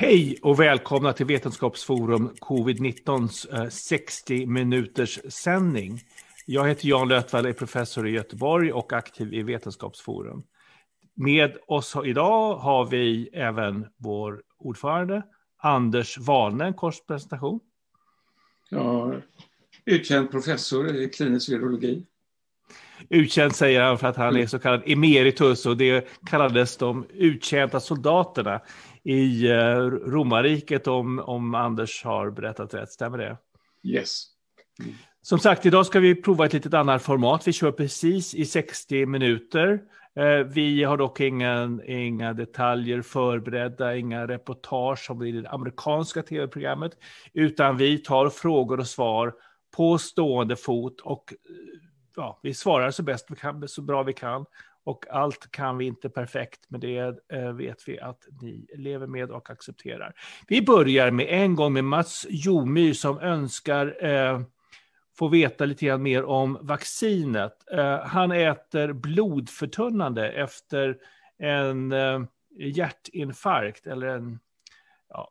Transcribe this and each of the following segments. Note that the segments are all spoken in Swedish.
Hej och välkomna till Vetenskapsforum Covid-19s 60 eh, minuters sändning. Jag heter Jan Lötvall, är professor i Göteborg och aktiv i Vetenskapsforum. Med oss idag har vi även vår ordförande Anders Wahlne, en kort presentation. Ja, utkänd professor i klinisk virologi. Utkänd säger han för att han är så kallad emeritus och det kallades de uttjänta soldaterna i eh, romarriket om, om Anders har berättat rätt. Stämmer det? Yes. Mm. Som sagt, idag ska vi prova ett litet annat format. Vi kör precis i 60 minuter. Eh, vi har dock inga, inga detaljer förberedda, inga reportage som i det amerikanska tv-programmet, utan vi tar frågor och svar på stående fot och ja, vi svarar så, bäst vi kan, så bra vi kan. Och allt kan vi inte perfekt, men det eh, vet vi att ni lever med och accepterar. Vi börjar med en gång med Mats Jomyr som önskar eh, få veta lite grann mer om vaccinet. Eh, han äter blodförtunnande efter en eh, hjärtinfarkt eller en ja,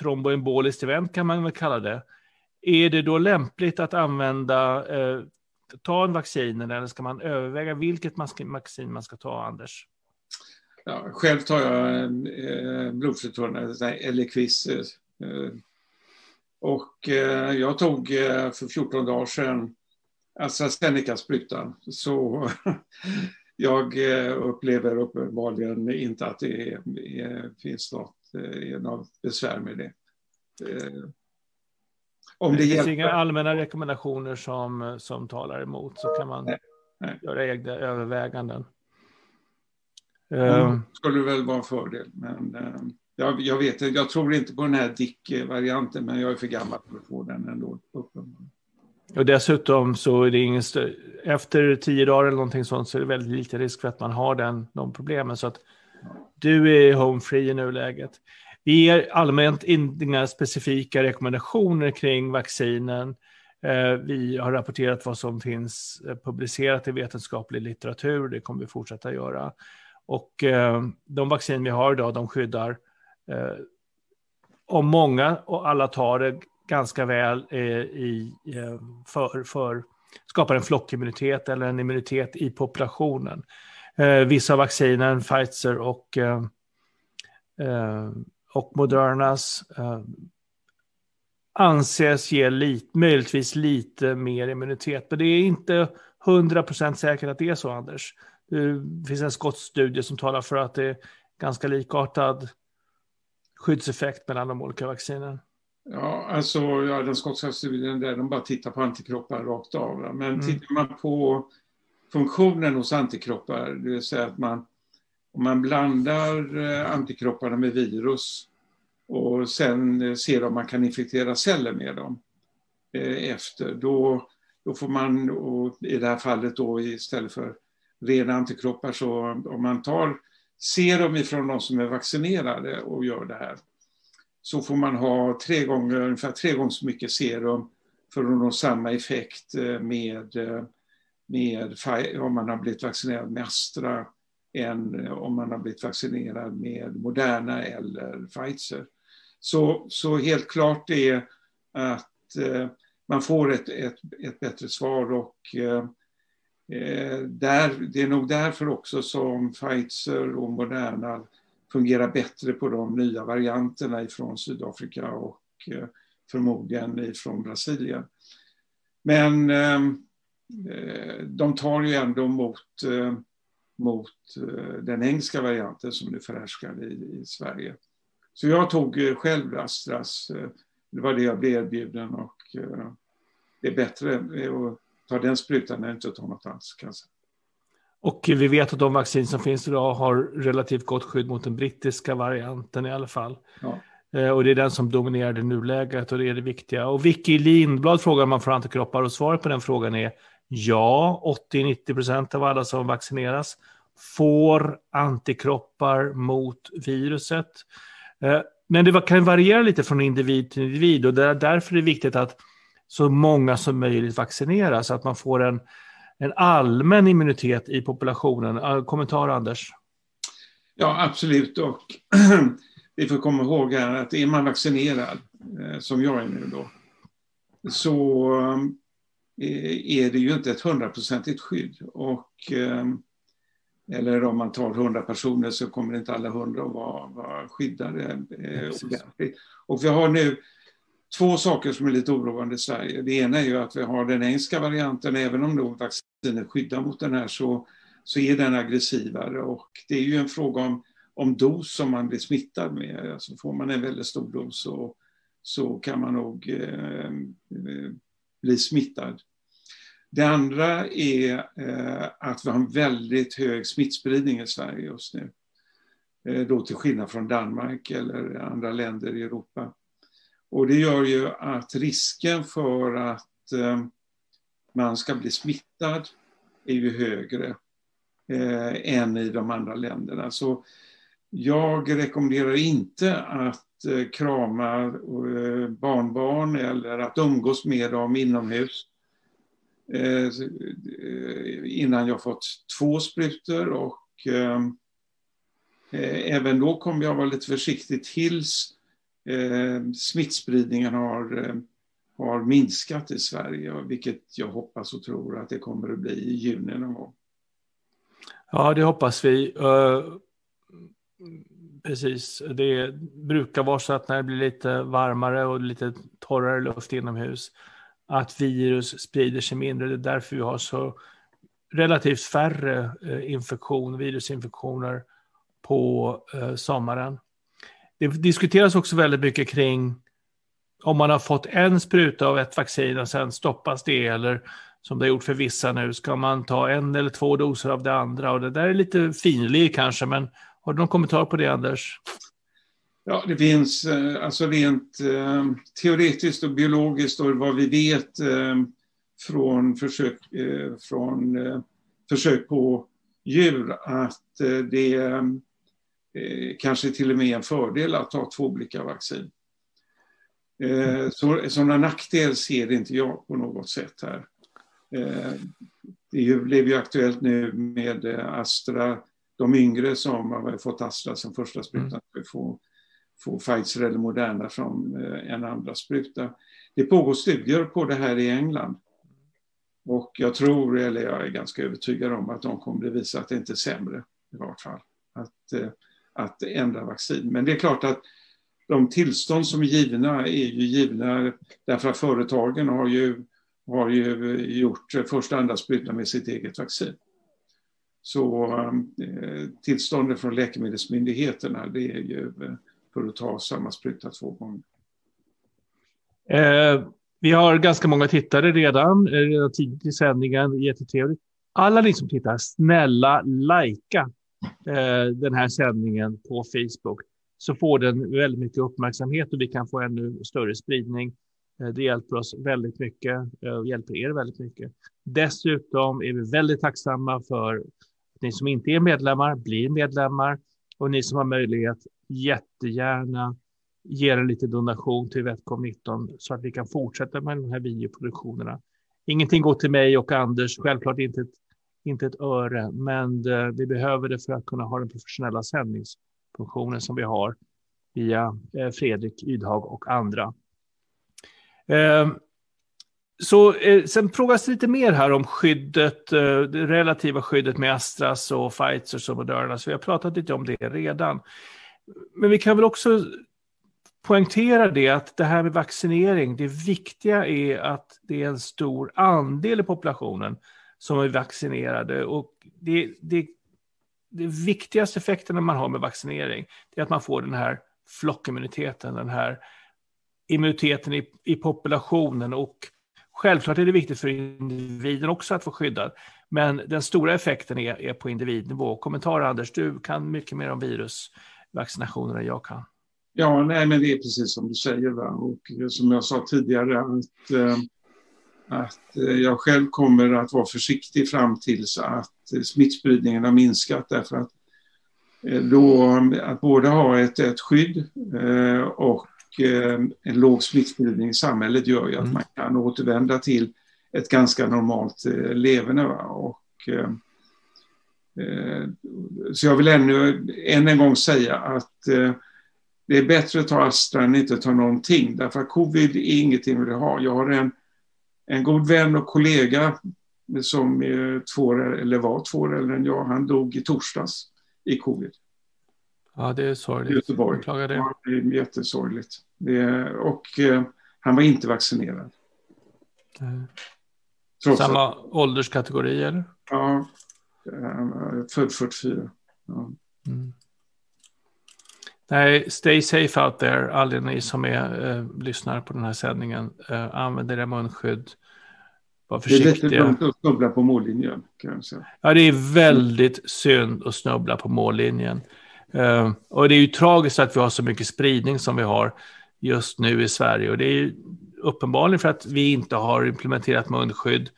tromboemboliskt event kan man väl kalla det. Är det då lämpligt att använda eh, ta en vaccin eller ska man överväga vilket vaccin man ska ta, Anders? Ja, själv tar jag eh, blodförtunnande, Eliquis. Eh, eh, och eh, jag tog eh, för 14 dagar sedan AstraZeneca-sprutan. Så jag eh, upplever uppenbarligen inte att det är, är, finns något, eh, något besvär med det. Eh, om det, det finns inga allmänna rekommendationer som, som talar emot så kan man nej, nej. göra egna överväganden. Mm, skulle väl vara en fördel. Men uh, jag, jag, vet jag tror inte på den här Dick-varianten men jag är för gammal för att få den ändå. Och dessutom så är det ingen efter tio dagar eller någonting sånt så är det väldigt liten risk för att man har den, de problemen. Så att du är home free i nuläget. Vi ger allmänt inga specifika rekommendationer kring vaccinen. Eh, vi har rapporterat vad som finns eh, publicerat i vetenskaplig litteratur, det kommer vi fortsätta göra. Och eh, de vaccin vi har idag, de skyddar om många och alla tar det ganska väl i, för, för skapar en flockimmunitet eller en immunitet i populationen. Vissa av vaccinen, Pfizer och och Modernas eh, anses ge lit, möjligtvis lite mer immunitet. Men det är inte 100% säkert att det är så, Anders. Det finns en skotsk studie som talar för att det är ganska likartad skyddseffekt mellan de olika vaccinen. Ja, alltså ja, den skotska studien där de bara tittar på antikroppar rakt av. Men mm. tittar man på funktionen hos antikroppar, det vill säga att man om man blandar eh, antikropparna med virus och sen eh, ser om man kan infektera celler med dem eh, efter, då, då får man, i det här fallet då istället för rena antikroppar, så om man tar serum ifrån de som är vaccinerade och gör det här, så får man ha tre gånger, ungefär tre gånger så mycket serum för att nå samma effekt med, med om man har blivit vaccinerad med Astra än eh, om man har blivit vaccinerad med Moderna eller Pfizer. Så, så helt klart är att eh, man får ett, ett, ett bättre svar och eh, eh, där, det är nog därför också som Pfizer och Moderna fungerar bättre på de nya varianterna ifrån Sydafrika och eh, förmodligen ifrån Brasilien. Men ehm, eh, de tar ju ändå mot mot eh, den engelska varianten som nu förhärskar i, i Sverige. Så jag tog eh, själv Astras, eh, det var det jag blev erbjuden och det är bättre att ta den sprutan än inte att ta något alls kan Och vi vet att de vaccin som finns idag har relativt gott skydd mot den brittiska varianten i alla fall. Ja. Och det är den som dominerar i nuläget och det är det viktiga. Och Vicky Lindblad frågar om man får antikroppar och svaret på den frågan är Ja, 80-90 procent av alla som vaccineras får antikroppar mot viruset. Eh, men det kan variera lite från individ till individ och det är därför det är viktigt att så många som möjligt vaccineras, så att man får en, en allmän immunitet i populationen. Eh, kommentar Anders? Ja, absolut. Och vi får komma ihåg här att är man vaccinerad, eh, som jag är nu då, så är det ju inte ett hundraprocentigt skydd. Och, eller om man tar hundra personer så kommer inte alla hundra att vara, vara skyddade. Och vi har nu två saker som är lite oroande i Sverige. Det ena är ju att vi har den engelska varianten, även om då vaccinet skyddar mot den här så, så är den aggressivare och det är ju en fråga om, om dos som man blir smittad med. Alltså får man en väldigt stor dos så, så kan man nog eh, bli smittad. Det andra är eh, att vi har en väldigt hög smittspridning i Sverige just nu. Eh, då till skillnad från Danmark eller andra länder i Europa. Och det gör ju att risken för att eh, man ska bli smittad är ju högre än i de andra länderna. Så jag rekommenderar inte att eh, krama eh, barnbarn eller att umgås med dem inomhus eh, innan jag fått två sprutor och även då kommer jag vara lite försiktig tills smittspridningen har, har minskat i Sverige, vilket jag hoppas och tror att det kommer att bli i juni någon gång. Ja, det hoppas vi. Precis, det brukar vara så att när det blir lite varmare och lite torrare luft inomhus, att virus sprider sig mindre. Det är därför vi har så relativt färre eh, infektion, virusinfektioner på eh, sommaren. Det diskuteras också väldigt mycket kring om man har fått en spruta av ett vaccin och sen stoppas det eller som det har gjort för vissa nu, ska man ta en eller två doser av det andra? Och det där är lite finlir kanske, men har du någon kommentar på det Anders? Ja, det finns eh, alltså rent eh, teoretiskt och biologiskt och vad vi vet eh, från försök, eh, från försök på djur att det kanske till och med en fördel att ha två olika vaccin. Så, sådana nackdel ser inte jag på något sätt här. Det blev ju aktuellt nu med Astra, de yngre som har fått Astra som första spruta, mm. få, få Pfizer eller Moderna som en andra spruta. Det pågår studier på det här i England. Och jag tror, eller jag är ganska övertygad om att de kommer att visa att det inte är sämre i vart fall. Att att ändra vaccin. Men det är klart att de tillstånd som är givna är ju givna därför att företagen har ju, har ju gjort första andra sprutan med sitt eget vaccin. Så eh, tillståndet från läkemedelsmyndigheterna det är ju eh, för att ta samma spruta två gånger. Eh, vi har ganska många tittare redan, eh, redan tidigt i sändningen, jättetrevligt. Alla ni som tittar, snälla lajka Eh, den här sändningen på Facebook så får den väldigt mycket uppmärksamhet och vi kan få ännu större spridning. Eh, det hjälper oss väldigt mycket och hjälper er väldigt mycket. Dessutom är vi väldigt tacksamma för ni som inte är medlemmar blir medlemmar och ni som har möjlighet jättegärna ger en liten donation till Vetcom 19 så att vi kan fortsätta med de här videoproduktionerna. Ingenting går till mig och Anders, självklart inte ett inte ett öre, men eh, vi behöver det för att kunna ha den professionella sändningsfunktionen som vi har via eh, Fredrik Ydhag och andra. Eh, så eh, sen frågas det lite mer här om skyddet, eh, det relativa skyddet med Astras och Pfizers och Moderna, så vi har pratat lite om det redan. Men vi kan väl också poängtera det att det här med vaccinering, det viktiga är att det är en stor andel i populationen som är vaccinerade. Och det, det, det viktigaste effekterna man har med vaccinering är att man får den här flockimmuniteten, den här immuniteten i, i populationen. Och självklart är det viktigt för individen också att få skyddad. Men den stora effekten är, är på individnivå. Kommentar Anders, du kan mycket mer om virusvaccinationer än jag kan. Ja, nej, men det är precis som du säger. Va? Och som jag sa tidigare, att eh, att eh, jag själv kommer att vara försiktig fram tills att smittspridningen har minskat därför att eh, då, att både ha ett, ett skydd och en låg smittspridning i samhället gör ju att mm. man kan återvända till ett ganska normalt leverne. Och, så jag vill ännu än en gång säga att det är bättre att ta Astra än inte ta någonting, därför att covid är ingenting vi vill ha. Jag har en, en god vän och kollega som är två eller var två år äldre än jag, han dog i torsdags i covid. Ja, det är sorgligt. Göteborg. det. Ja, det är jättesorgligt. Det, och eh, han var inte vaccinerad. Trots Samma att, ålderskategori eller? Ja, född 44. Ja. Mm. Nej, stay safe out there, alla ni som är, eh, lyssnar på den här sändningen. Eh, använd era munskydd. Var försiktiga. Det är lite dumt att snubbla på mållinjen. Kan jag säga. Ja, det är väldigt synd att snubbla på mållinjen. Eh, och det är ju tragiskt att vi har så mycket spridning som vi har just nu i Sverige. Och det är uppenbarligen för att vi inte har implementerat munskydd.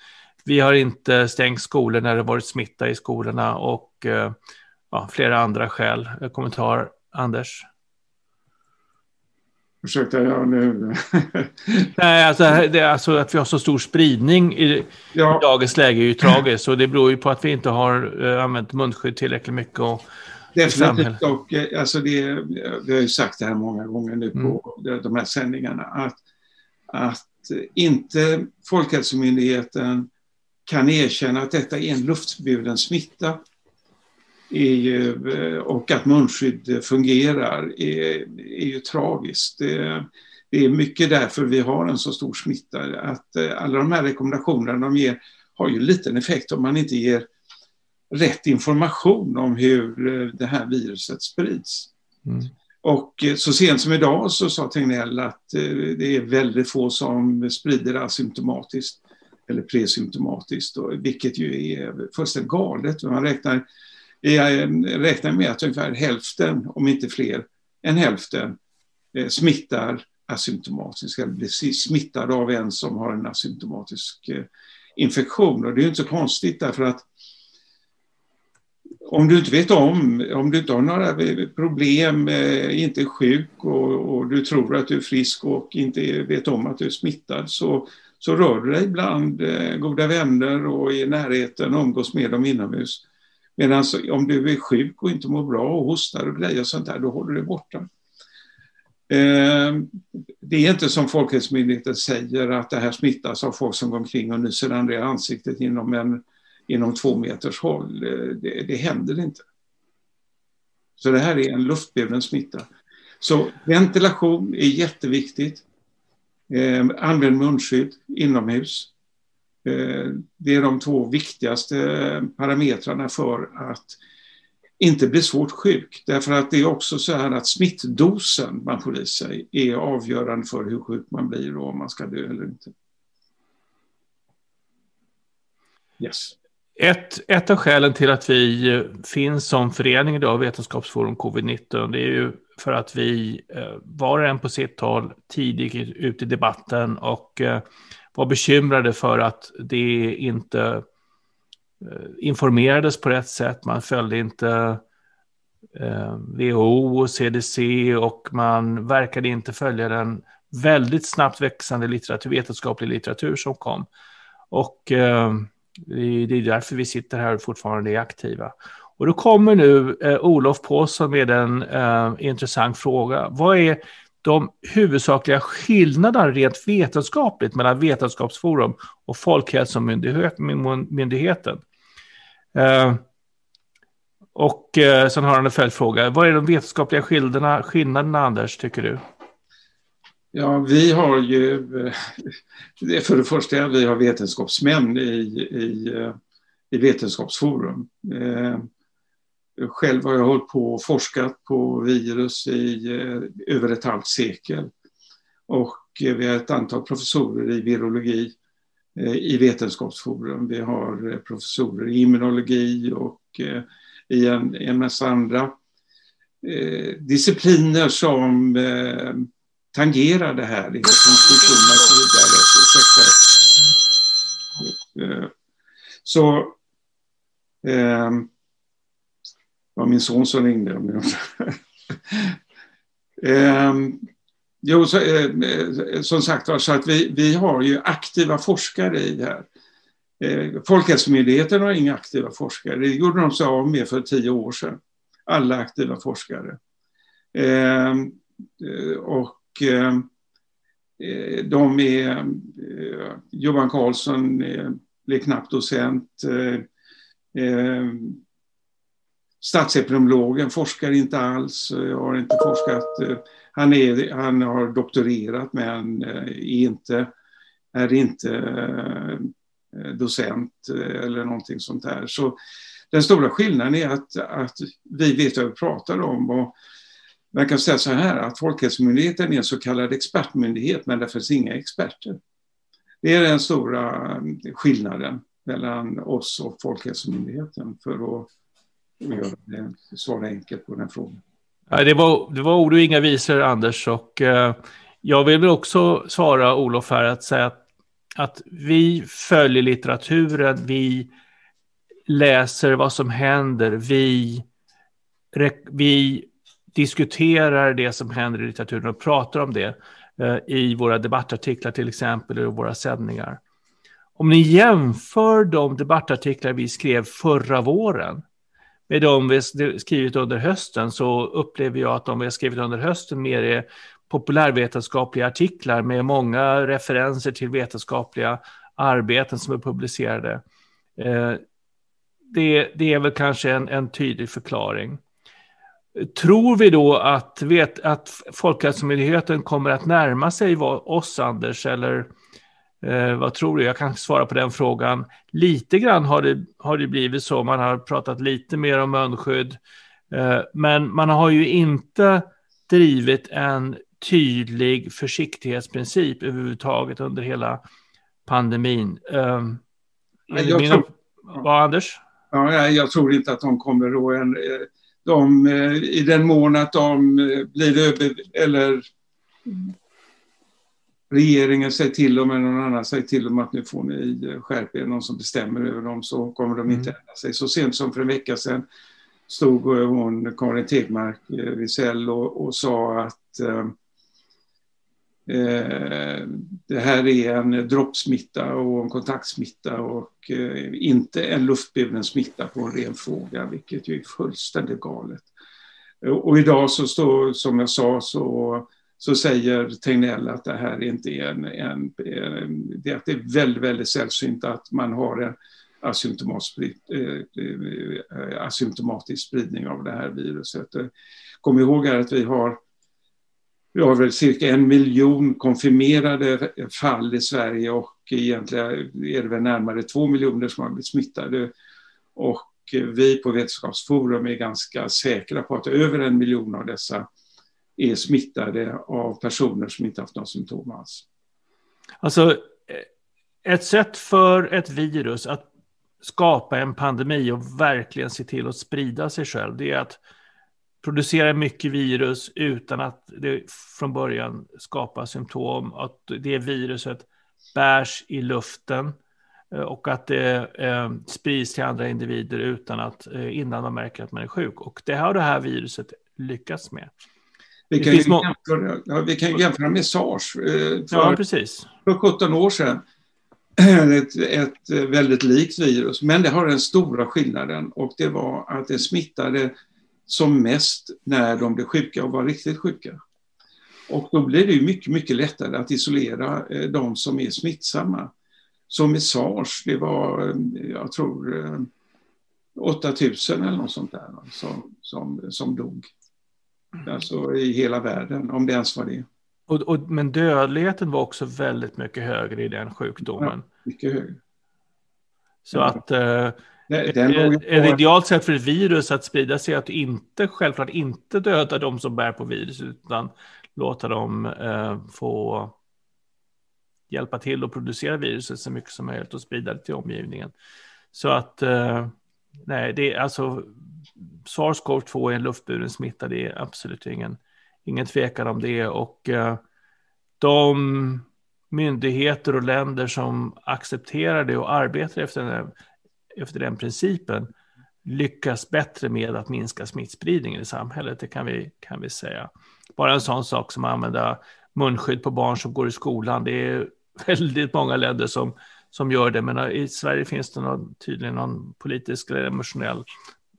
Vi har inte stängt skolor när det varit smitta i skolorna och eh, ja, flera andra skäl. Kommentar, Anders? Ursäkta, jag nu... Nej, alltså, det, alltså att vi har så stor spridning i, ja. i dagens läge är ju tragiskt. Och det beror ju på att vi inte har uh, använt munskydd tillräckligt mycket. Och, Definitivt. Och, eh, alltså det, vi har ju sagt det här många gånger nu på mm. de här sändningarna. Att, att inte Folkhälsomyndigheten kan erkänna att detta är en luftburen smitta ju, eh, och att munskydd fungerar är, är ju tragiskt. Det, det, är mycket därför vi har en så stor smitta. Att eh, alla de här rekommendationerna de ger har ju liten effekt om man inte ger rätt information om hur eh, det här viruset sprids. Mm. Och så sent som idag så sa Tegnell att det är väldigt få som sprider asymptomatiskt eller presymptomatiskt, vilket ju är fullständigt galet. Man räknar räknar med att ungefär hälften, om inte fler än hälften, eh, smittar asymptomatiskt eller blir smittade av en som har en asymptomatisk eh, infektion. Och det är inte så konstigt därför att om du inte vet om, om du inte har några problem, eh, inte är sjuk och, och, du tror att du är frisk och inte vet om att du är smittad så, så rör du dig bland eh, goda vänner och i närheten och umgås med dem inomhus. Medan om du är sjuk och inte mår bra och hostar och grejer och sånt där, då håller du dig borta. Eh, det är inte som Folkhälsomyndigheten säger att det här smittas av folk som går omkring och nyser andra i ansiktet inom, en, inom två meters håll. Det, det händer inte. Så det här är en luftburen smitta. Så ventilation är jätteviktigt. Eh, använd munskydd inomhus. Eh, det är de två viktigaste eh, parametrarna för att inte bli svårt sjuk. Därför att det är också så här att smittdosen man får i sig är avgörande för hur sjuk man blir och om man ska dö eller inte. Yes. Ett, ett av skälen till att vi finns som förening idag, Vetenskapsforum covid-19, det är ju för att vi eh, var och en på sitt håll tidigt ut i debatten och eh, var bekymrade för att det inte eh, informerades på rätt sätt. Man följde inte WHO och CDC och man verkade inte följa den väldigt snabbt växande litteratur, vetenskaplig litteratur som kom. Och det är därför vi sitter här och fortfarande är aktiva. Och då kommer nu eh, Olof Påsson med en eh, intressant fråga. Vad är de huvudsakliga skillnaderna rent vetenskapligt mellan Vetenskapsforum och Folkhälsomyndigheten. Eh, och eh, sen har han en följdfråga. Vad är de vetenskapliga skillnaderna, skillnaderna, Anders, tycker du? Ja, vi har ju, eh, för det första, vi har vetenskapsmän i, i, eh, i Vetenskapsforum. Eh, själv har jag hållit på och forskat på virus i eh, över ett halvt sekel. Och eh, vi har ett antal professorer i virologi i Vetenskapsforum. Vi har professorer i immunologi och i en, en massa andra discipliner som tangerar det här, infektionssjukdomar och så vidare. Eh, så ehm, Så var min son som ringde. eh, jo, så, eh, som sagt var, så att vi, vi har ju aktiva forskare i det här. Eh, Folkhälsomyndigheten har inga aktiva forskare. Det gjorde de sig av med för tio år sedan. Alla aktiva forskare. Ehm, eh, och Eh, eh, de är, eh, Johan Karlsson blev knappt docent. Statsepidemiologen forskar inte alls, har inte forskat. Han, är, han har doktorerat men är inte, är inte docent eller någonting sånt där. Så den stora skillnaden är att, att vi vet vad vi pratar om. Och man kan säga så här att Folkhälsomyndigheten är en så kallad expertmyndighet men det finns inga experter. Det är den stora eh, skillnaden mellan oss och Folkhälsomyndigheten för att göra det, svara enkelt på den frågan. Det, var, det var ord och inga visor, Anders. Och, eh, jag vill väl också svara Olof här att säga att, att vi följer litteraturen, vi läser vad som händer, vi, vi diskuterar det som händer i litteraturen och pratar om det eh, i våra debattartiklar till exempel, och våra sändningar. Om ni jämför de debattartiklar vi skrev förra våren med de vi skrivit under hösten så upplever jag att de vi har skrivit under hösten mer är populärvetenskapliga artiklar med många referenser till vetenskapliga arbeten som är publicerade. Eh, det, det är väl kanske en, en tydlig förklaring. Tror vi då att, vet, att Folkhälsomyndigheten kommer att närma sig oss, Anders, eller eh, vad tror du? Jag kan svara på den frågan. Lite grann har det, har det blivit så, man har pratat lite mer om munskydd, eh, men man har ju inte drivit en tydlig försiktighetsprincip överhuvudtaget under hela pandemin. Eh, jag tror... Vad, Anders? Ja, jag tror inte att de kommer då en, de, eh, i den mån att de eh, blir över, eller regeringen säger till dem eller någon annan säger till dem att nu får ni eh, skärpa er, någon som bestämmer över dem så kommer de inte mm. ändra sig. Så sent som för en vecka sedan stod hon, Karin Tegmark Wisell och, och sa att Eh, det här är en droppsmitta och en kontaktsmitta och eh, inte en luftburen smitta på en ren fråga, vilket ju är fullständigt galet. Och idag så står, som jag sa, så, så säger Tegnell att det här inte är en, en, en det, är väldigt, väldigt sällsynt att man har en eh, asymptomatisk, spridning av det här viruset. Kom ihåg här att vi har vi har väl cirka en miljon konfirmerade fall i Sverige och egentligen är det väl närmare två miljoner som har blivit smittade. Och vi på Vetenskapsforum är ganska säkra på att över en miljon av dessa är smittade av personer som inte haft några symptom alls. Alltså, ett sätt för ett virus att skapa en pandemi och verkligen se till att sprida sig själv, det är att producerar mycket virus utan att det från början skapar symptom. Att det viruset bärs i luften eh, och att det eh, sprids till andra individer utan att eh, innan man märker att man är sjuk. Och det har det här viruset lyckats med. Vi kan, ju jämföra, ja, vi kan jämföra med sars. För, ja, precis. För 17 år sedan. Ett, ett väldigt likt virus, men det har den stora skillnaden och det var att det smittade som mest när de blev sjuka och var riktigt sjuka. Och då blir det ju mycket, mycket lättare att isolera eh, de som är smittsamma. Som med sars, det var, eh, jag tror, 8000 eh, eller något sånt där som, som, som dog. Alltså i hela världen, om det ens var det. Och, och, men dödligheten var också väldigt mycket högre i den sjukdomen. Ja, mycket högre. Så ja. att eh, ett idealt sätt för ett virus att sprida sig är att inte, självklart inte döda de som bär på viruset, utan låta dem eh, få hjälpa till att producera viruset så mycket som möjligt och sprida det till omgivningen. Så att, eh, nej, det är alltså, SARS-CoV-2 är en luftburen smitta, det är absolut ingen, ingen tvekan om det. Och eh, de myndigheter och länder som accepterar det och arbetar efter den här efter den principen lyckas bättre med att minska smittspridningen i samhället, det kan vi, kan vi säga. Bara en sån sak som att använda munskydd på barn som går i skolan, det är väldigt många länder som, som gör det, men i Sverige finns det någon, tydligen någon politisk eller emotionell,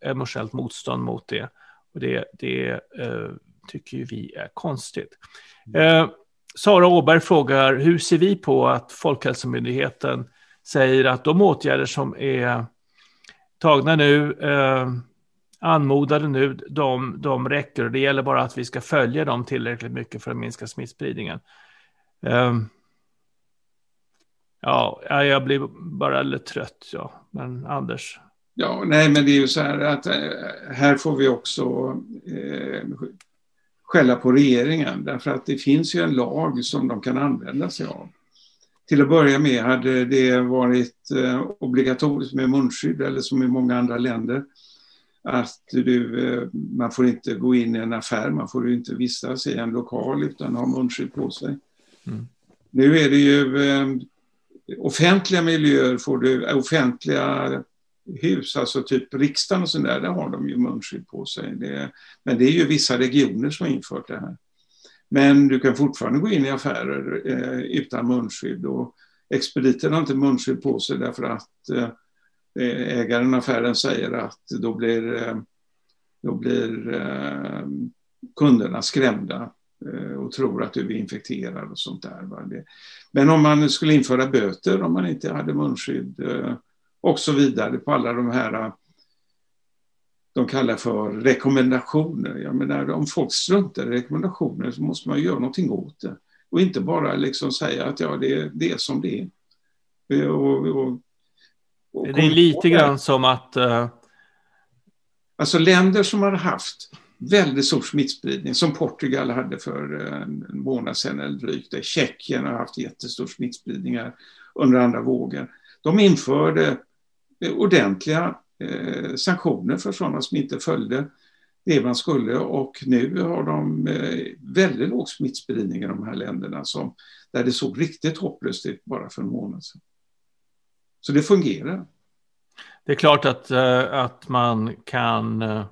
emotionellt motstånd mot det. Och det, det eh, tycker ju vi är konstigt. Eh, Sara Åberg frågar, hur ser vi på att Folkhälsomyndigheten säger att de åtgärder som är tagna nu, eh, anmodade nu, de, de räcker det gäller bara att vi ska följa dem tillräckligt mycket för att minska smittspridningen. Eh, ja, jag blir bara lite trött, ja. Men Anders? Ja, nej, men det är ju så här att eh, här får vi också eh, skälla på regeringen därför att det finns ju en lag som de kan använda sig av. Till att börja med hade det varit eh, obligatoriskt med munskydd eller som i många andra länder att du, eh, man får inte gå in i en affär, man får inte vistas i en lokal utan ha munskydd på sig. Mm. Nu är det ju eh, offentliga miljöer, får du, offentliga hus, alltså typ riksdagen och sådär, där har de ju munskydd på sig. Det, men det är ju vissa regioner som har infört det här. Men du kan fortfarande gå in i affärer eh, utan munskydd och expediten har inte munskydd på sig därför att eh, eh ägaren affären säger att då blir, eh, då blir eh, kunderna skrämda eh, och tror att du är infekterad och sånt där. Men om man skulle införa böter om man inte hade munskydd eh, och så vidare på alla de här de kallar för rekommendationer. Jag menar, om folk struntar i rekommendationer så måste man göra någonting åt det. Och inte bara liksom säga att ja, det, det är som det är. Eh, och, och, och det är lite grann som att... Uh... Alltså länder som har haft väldigt stor smittspridning, som Portugal hade för eh, en månad sedan eller drygt. Tjeckien har haft jättestor smittspridning under andra vågen. De införde ordentliga eh, sanktioner för sådana som inte följde det man skulle och nu har de eh, väldigt låg smittspridning i de här länderna som, där det såg riktigt hopplöst ut bara för en månad sedan. Så det fungerar. Det är klart att, eh, att man kan eh,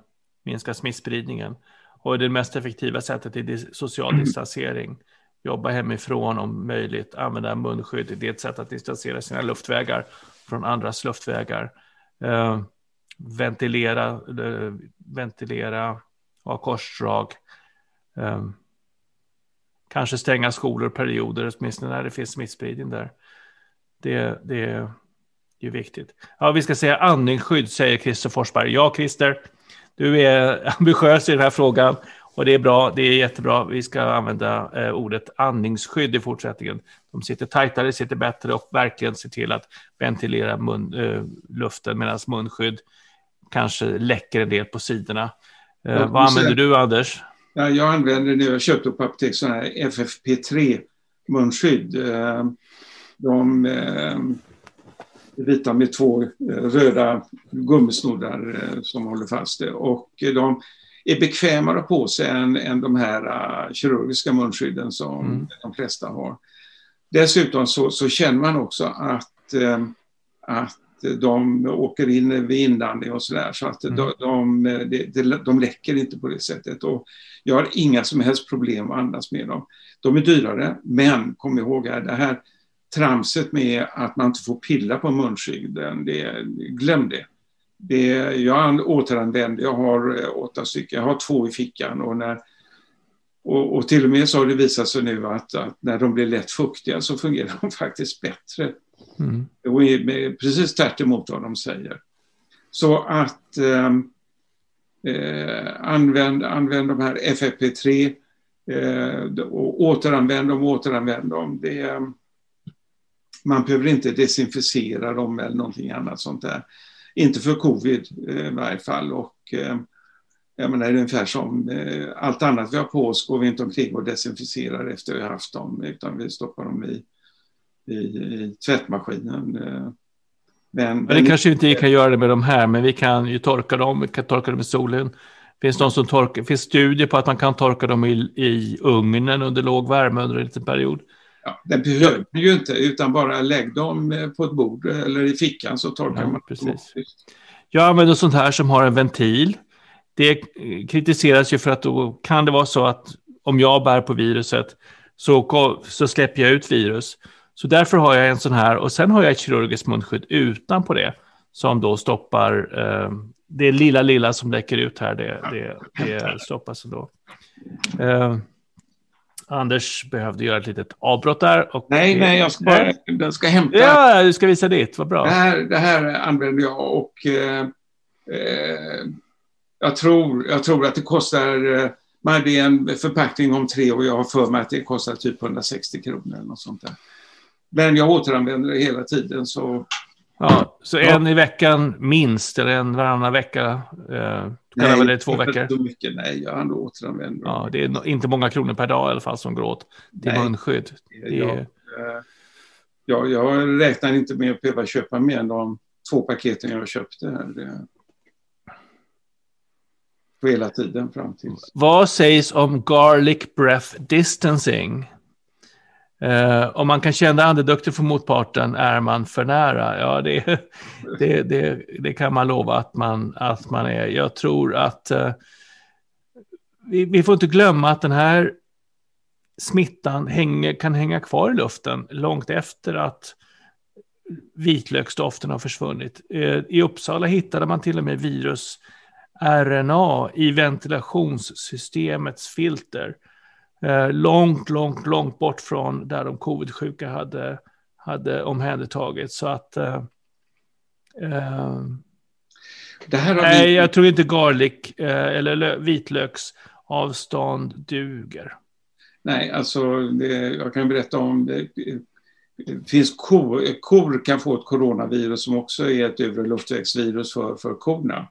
minska smittspridningen och det mest effektiva sättet är social mm. distansering. Jobba hemifrån om möjligt, använda munskydd. Det är ett sätt att distansera sina luftvägar från andras luftvägar. Ventilera, eh, ventilera, ha korsdrag. Um, kanske stänga skolor perioder, åtminstone när det finns smittspridning där. Det, det är ju viktigt. Ja, vi ska säga andningsskydd, säger Christer Forsberg. Ja, Christer, du är ambitiös i den här frågan. Och det är bra, det är jättebra. Vi ska använda eh, ordet andningsskydd i fortsättningen. De sitter tajtare, sitter bättre och verkligen ser till att ventilera mun, eh, luften medan munskydd kanske läcker en del på sidorna. Ja, vad använder du, Anders? Ja, jag använder nu, jag köpte på apotek sådana här FFP3 munskydd. Eh, de vita med två röda gummisnoddar som håller fast det. Och de är bekvämare på sig än, än de här kirurgiska munskydden som mm. de flesta har. Dessutom så, så känner man också att, uh, att de åker in vid inandning och sådär så att mm. de, de, de, de läcker inte på det sättet. Och jag har inga som helst problem att andas med dem. De är dyrare, men kom ihåg här, det här tramset med att man inte får pilla på munskydden, det, glöm det. Det, jag återanvänder, jag har eh, åtta stycken, jag har två i fickan och, när, och, och till och med så har det visat sig nu att, att, när de blir lätt fuktiga så fungerar de faktiskt bättre. Mm. Och är precis tvärt emot vad de säger. Så att ehm, eh, använd, använd de här FFP3 eh, och återanvänd dem, återanvänd dem. Det, man behöver inte desinficera dem eller någonting annat sånt där. Inte för covid eh, i varje fall. Och, eh, jag menar, det är ungefär som eh, allt annat vi har på oss går vi inte omkring och desinficerar efter vi har haft dem utan vi stoppar dem i, i, i tvättmaskinen. Men, men det kanske inte vi kan göra det med de här, men vi kan ju torka dem, vi kan torka dem i solen. Finns det som torkar, finns studier på att man kan torka dem i, i ugnen under låg värme under en liten period? Ja, det behöver man ju inte, utan bara lägg dem eh, på ett bord eller i fickan så torkar ja, man. Precis. Jag använder sånt här som har en ventil. Det kritiseras ju för att då kan det vara så att om jag bär på viruset så, så släpper jag ut virus. Så därför har jag en sån här och sen har jag ett kirurgiskt munskydd utan på det som då stoppar eh, det lilla, lilla som läcker ut här. Det, det, det stoppas ändå. Uh, Anders behövde göra ett litet avbrott där. Och, nej, nej, jag ska bara den ska hämta. Ja, du ska visa ditt, vad bra. Det här, det här använder jag och eh, eh, jag, tror, jag tror att det kostar, eh, man är en förpackning om tre och jag har för mig att det kostar typ 160 kronor eller något sånt där. Men jag återanvänder det hela tiden så Ja, så en i veckan minst, eller en varannan vecka? Eh, nej, det två veckor? inte mycket. Nej, jag ändå återanvänder Ja, det är inte många kronor per dag i alla fall som går åt till nej, munskydd. Det är... jag, jag räknar inte med att behöva köpa mer än de två paketen jag köpte. Här. Det... På hela tiden fram till. Vad sägs om garlic breath distancing? Eh, om man kan känna andedukten för motparten är man för nära. Ja, det, det, det, det, kan man lova att man, att man är. Jag tror att eh, vi, vi, får inte glömma att den här smittan hänger, kan hänga kvar i luften långt efter att vitlöksdoften har försvunnit. Eh, I Uppsala hittade man till och med virus RNA i ventilationssystemets filter eh, långt, långt, långt bort från där de covid-sjuka hade, hade omhändertagits. Så att... Eh, eh, nej, vi... jag tror inte garlic eh, eller vitlöksavstånd duger. Nej, alltså det, jag kan berätta om det. Det finns kor, kor kan få ett coronavirus som också är ett övre luftvägsvirus för, för korna.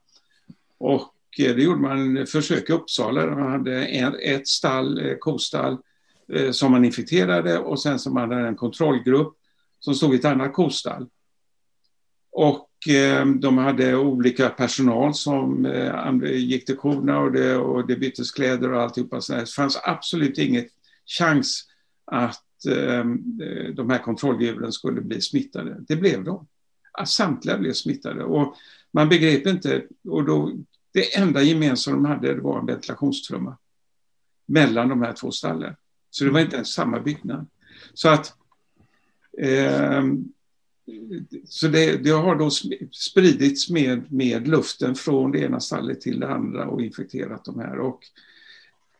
Och eh, det gjorde man försök i Uppsala. Man hade ett stall, eh, kostall, eh, som man infekterade och sen som man hade en kontrollgrupp som stod i ett annat kostall. Och de hade olika personal som gick till korna och det, och det byttes kläder och alltihopa. Så det fanns absolut inget chans att ehm, de här kontrolldjuren skulle bli smittade. Det blev de. Samtliga blev smittade. Och man begrep inte, och då det enda gemensamma de hade var en ventilationstrumma mellan de här två stallen. Så det var inte ens samma byggnad. Så att eh, så det, det, har då spridits med, med luften från det ena stallet till det andra och infekterat de här. Och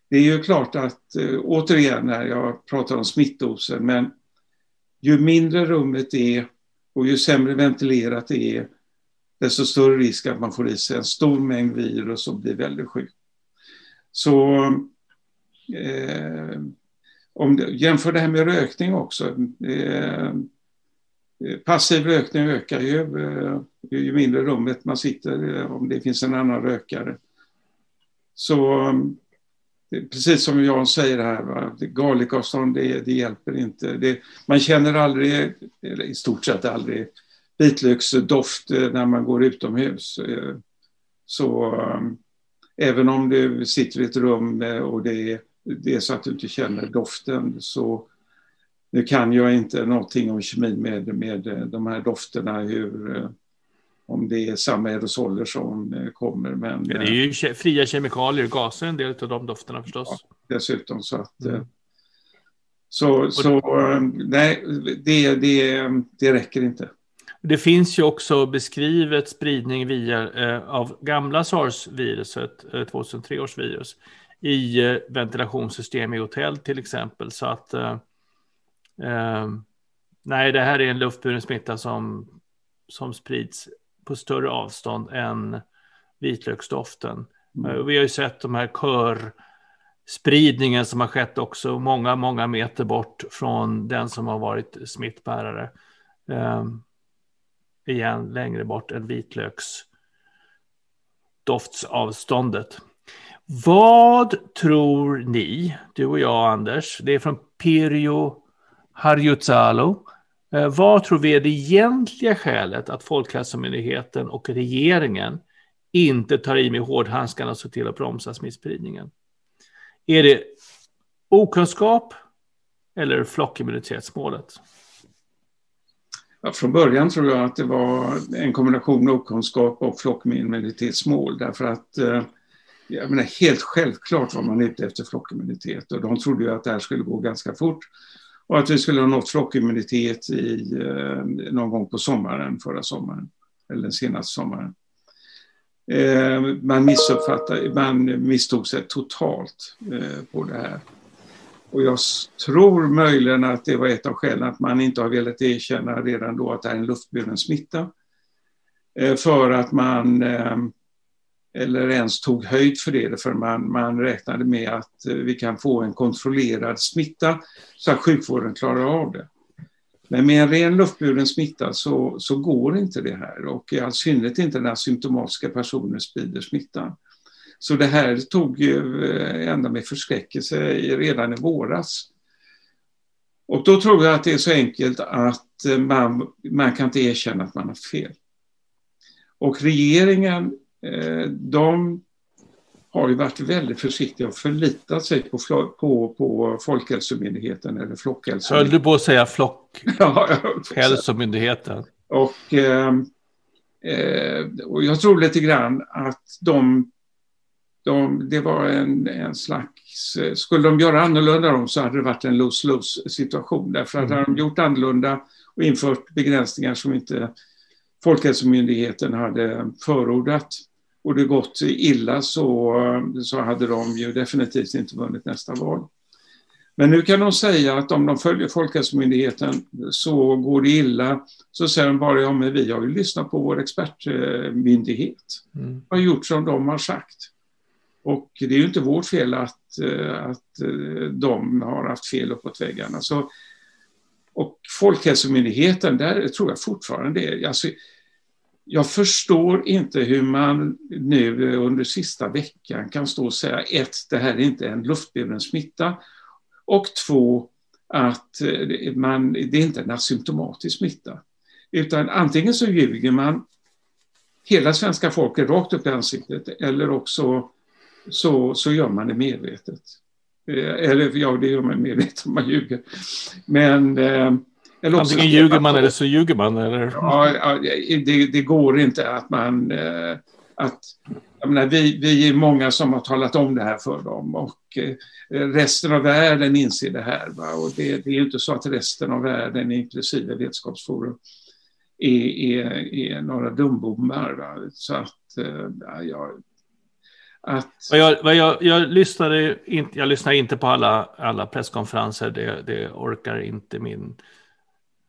det är ju klart att, eh, återigen när jag pratar om smittdosen, men ju mindre rummet är och ju sämre ventilerat det är, desto större risk att man får i sig en stor mängd virus och blir väldigt sjuk. Så eh, om det, jämför det här med rökning också. Eh, eh, passiv rökning ökar ju, eh, ju mindre rummet man sitter, eh, om det finns en annan rökare. Så eh, precis som Jan säger här, galikavstånd det, det hjälper inte. Det, man känner aldrig, eller i stort sett aldrig, vitlöksdoft eh, när man går utomhus. Eh, så eh, även om du sitter i ett rum och det är, det är så att du inte känner doften så nu kan jag inte någonting om kemi med, med de här dofterna, hur, om det är samma aerosoler som kommer. Men, det är ju fria kemikalier, gaser en del av de dofterna förstås. Ja, dessutom så att... Mm. Så, så nej, det, det, det räcker inte. Det finns ju också beskrivet spridning via, eh, av gamla sars-viruset, eh, 2003 års virus, i eh, ventilationssystem i hotell till exempel. Så att eh, eh, nej, det här är en luftburen smitta som, som sprids på större avstånd än vitlöksdoften. Mm. Eh, vi har ju sett de här körspridningen som har skett också många, många meter bort från den som har varit smittbärare. Um, igen längre bort än vitlöksdoftsavståndet. Vad tror ni, du och jag Anders, det är från Pirjo Harjutsalo. Eh, vad tror vi är det egentliga skälet att Folkhälsomyndigheten och regeringen inte tar i med hårdhandskarna och ser till att bromsa smittspridningen? Är det okunskap eller flockimmunitetsmålet? Ja, från början tror jag att det var en kombination av okunskap och flockimmunitetsmål därför att eh, jag menar, helt självklart var man ute efter flockimmunitet och de trodde ju att det här skulle gå ganska fort och att vi skulle ha nått flockimmunitet i, eh, någon gång på sommaren, förra sommaren, eller den senaste sommaren. Eh, man missuppfattade, man misstog sig totalt på det här. Och jag tror möjligen att det var ett av skälen att man inte har velat erkänna redan då att det är en luftburen smitta. Eh, för att man, ehm, eller ens tog höjd för det, för man, man räknade med att eh, vi kan få en kontrollerad smitta så att sjukvården klarar av det. Men med en ren luftburen smitta så, så går inte det här och i all synnerhet inte när symptomatiska personer sprider smittan. Så det här tog ju eh, ända med förskräckelse redan i våras. Och då tror jag att det är så enkelt att eh, man, man kan inte erkänna att man har fel. Och regeringen, eh, de har ju varit väldigt försiktiga och förlitat sig på, på, på Folkhälsomyndigheten eller Flockhälsomyndigheten. Höll du på att säga Flockhälsomyndigheten? och, och jag tror lite grann att de, de det var en, en slags, skulle de göra annorlunda dem så hade det varit en lose-lose situation. Därför att mm. hade de gjort annorlunda och infört begränsningar som inte Folkhälsomyndigheten hade förordat och det gått illa så, så hade de ju definitivt inte vunnit nästa val. Men nu kan de säga att om de följer Folkhälsomyndigheten så går det illa. Så säger de bara, ja men vi har ju lyssnat på vår expertmyndighet. Mm. Har gjort som de har sagt. Och det är ju inte vårt fel att, eh, att eh, de har haft fel uppåt väggarna. Så, och Folkhälsomyndigheten, där tror jag fortfarande det. Alltså, jag förstår inte hur man nu under sista veckan kan stå och säga ett, det här är inte en luftburen smitta och två, att eh, man, det är inte en asymptomatisk smitta. Utan antingen så ljuger man hela svenska folket rakt upp i ansiktet eller också så, så gör man det medvetet. Eh, eller ja, det gör man medvetet om man ljuger. Men eh, eller Antingen ljuger man eller så ljuger man. Eller? Ja, det, det går inte att man... Eh, att, menar, vi, vi är många som har talat om det här för dem och eh, resten av världen inser det här. Va? Och det, det är inte så att resten av världen, inklusive Vetenskapsforum, är, är, är några dumbommar. Va? Så att, eh, ja, att... Jag, jag, jag, lyssnade inte, jag lyssnar inte på alla, alla presskonferenser, det, det orkar inte min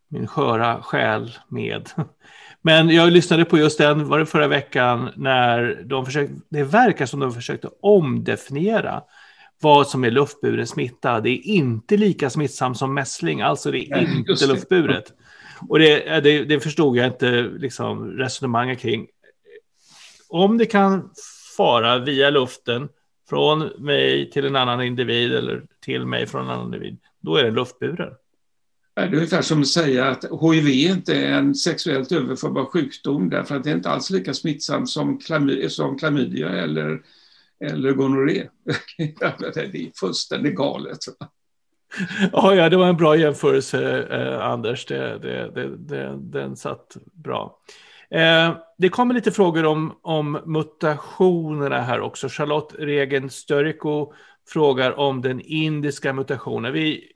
min sköra själ med. Men jag lyssnade på just den, var det förra veckan, när de försökte, det verkar som de försökte omdefiniera vad som är luftburen smitta. Det är inte lika smittsam som mässling, alltså det är inte luftburet. Och det, det, det, förstod jag inte liksom, resonemanget kring. Om det kan fara via luften från mig till en annan individ eller till mig från en annan individ, då är det luftburen. Det är ungefär som att säga att HIV inte är en sexuellt överförbar sjukdom därför att det är inte alls lika smittsamt som, klamydia, som klamydia eller, eller gonorré. det är fullständigt galet. Ja, ja, det var en bra jämförelse, eh, Anders. Det, det, det, den satt bra. Eh, det kommer lite frågor om, om mutationerna här också. Charlotte Regen Störiko frågar om den indiska mutationen. Vi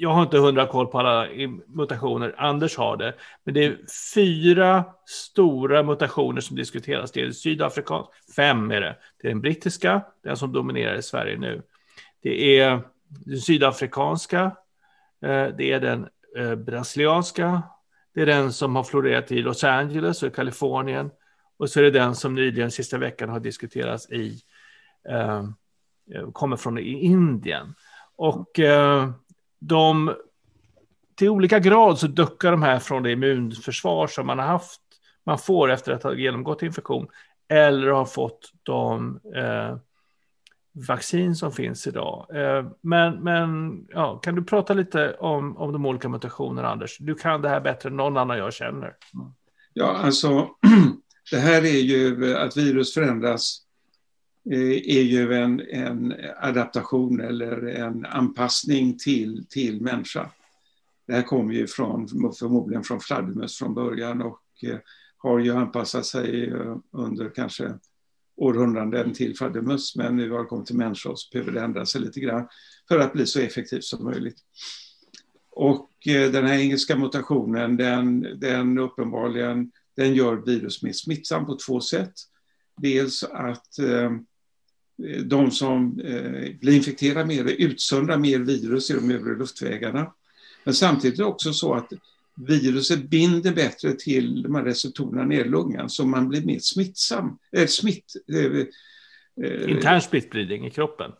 jag har inte hundra koll på alla mutationer, Anders har det. Men det är fyra stora mutationer som diskuteras. Det är sydafrikansk, fem är det. Det är den brittiska, den som dominerar i Sverige nu. Det är den sydafrikanska, eh, det är den eh, brasilianska, det är den som har florerat i Los Angeles och i Kalifornien. Och så är det den som nyligen, sista veckan, har diskuterats i, eh, kommer från Indien. Och eh, de, till olika grad så duckar de här från det immunförsvar som man har haft, man får efter att ha genomgått infektion, eller har fått de eh, vaccin som finns idag. Eh, men men ja, kan du prata lite om, om de olika mutationerna, Anders? Du kan det här bättre än någon annan jag känner. Ja, alltså, det här är ju att virus förändras eh, är ju en, en adaptation eller en anpassning till, till människa. Det här kommer ju från, förmodligen från fladdermöss från början och eh, har ju anpassat sig under kanske århundraden till fladdermöss men nu har det kommit till människor så behöver det ändra sig lite grann för att bli så effektivt som möjligt. Och eh, den här engelska mutationen den, den uppenbarligen den gör virus mer smittsam på två sätt. dels att eh, de som eh, blir infekterade mer utsöndrar mer virus i de övre luftvägarna. Men samtidigt är det också så att viruset binder bättre till de här receptorerna nere i lungan så man blir mer smittsam. Äh, smitt, äh, Intern smittspridning i kroppen?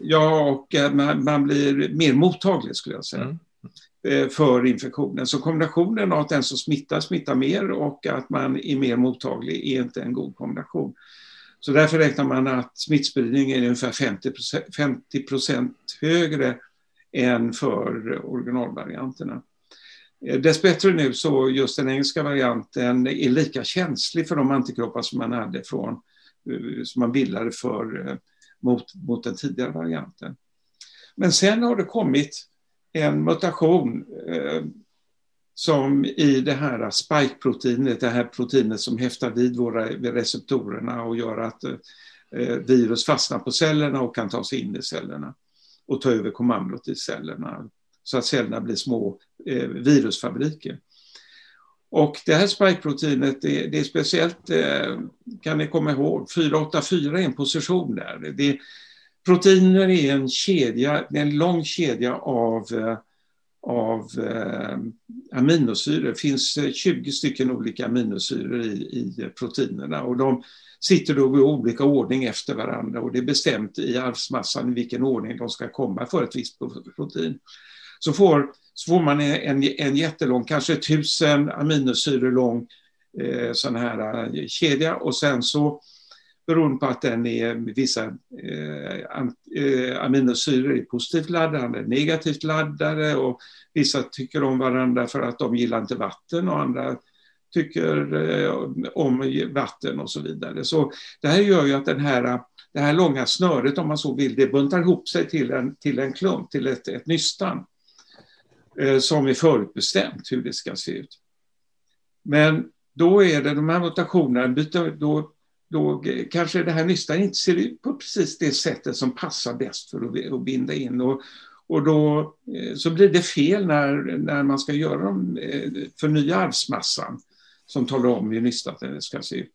Ja, och man, man, blir mer mottaglig skulle jag säga. Mm för infektionen. Så kombinationen av att den som smittar smittar mer och att man är mer mottaglig är inte en god kombination. Så därför räknar man att smittspridningen är ungefär 50 procent högre än för originalvarianterna. Eh, Dessbättre nu så just den engelska varianten är lika känslig för de antikroppar som man hade från, eh, som man bildade för, eh, mot, mot den tidigare varianten. Men sen har det kommit en mutation eh, som i det här spike-proteinet, det här proteinet som häftar vid våra vid receptorerna och gör att eh, virus fastnar på cellerna och kan ta sig in i cellerna och ta över kommandot i cellerna så att cellerna blir små eh, virusfabriker. Och det här spike-proteinet, det, det, är speciellt, eh, kan ni komma ihåg, 484 är en position där. Det, proteiner är en kedja, det är en lång kedja av, eh, av eh, aminosyror. Det finns eh, 20 stycken olika aminosyror i, i proteinerna och de sitter då i olika ordning efter varandra och det är bestämt i arvsmassan i vilken ordning de ska komma för ett visst protein. Så får, så får man en, en jättelång, kanske tusen aminosyror lång eh, sån här eh, kedja och sen så beroende på att den är vissa eh, eh, aminosyror är positivt laddade, negativt laddade och vissa tycker om varandra för att de gillar inte vatten och andra tycker eh, om vatten och så vidare. Så det här gör ju att den här, det här långa snöret, om man så vill, det buntar ihop sig till en, till en klump, till ett, ett nystan Eh, som är förutbestämt hur det ska se ut. Men då är det de här mutationerna, då då kanske det här nystan inte ser ut på precis det sättet som passar bäst för att, binda in. Och, och då eh, så blir det fel när, när man ska göra dem, eh, förnya arvsmassan som talar om hur nystan ska se ut.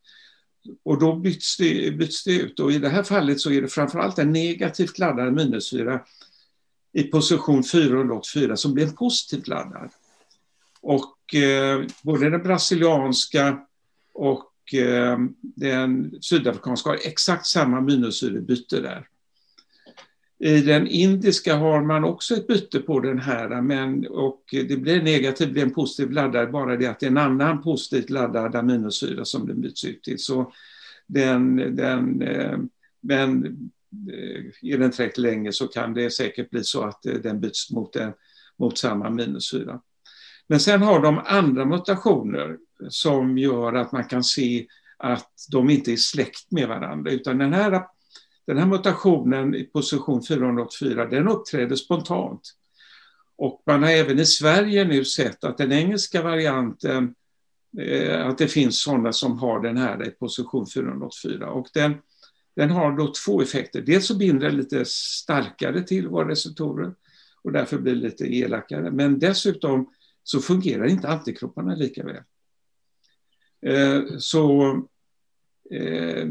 Och då byts det, byts det ut och i det här fallet så är det framförallt en negativt laddad aminosyra i position 484 som blev positivt laddad. Och eh, både den brasilianska och eh, den sydafrikanska har exakt samma aminosyrebyte där. I den indiska har man också ett byte på den här, men, och det blir negativt, det blir en positiv laddad, bara det att det är en annan positivt laddad aminosyra som den byts ut till. Så den, den, eh, men Eh, är den tillräckligt länge så kan det säkert bli så att eh, den byts mot, en, mot samma aminosyra. Men sen har de andra mutationer som gör att man kan se att de inte är släkt med varandra, utan den här, den här mutationen i position 484, den uppträder spontant. Och man har även i Sverige nu sett att den engelska varianten, eh, att det finns sådana som har den här i position 484. Och den, den har då två effekter. Dels så binder den lite starkare till våra receptorer och därför blir lite elakare. Men dessutom så fungerar inte antikropparna lika väl. Eh, så eh,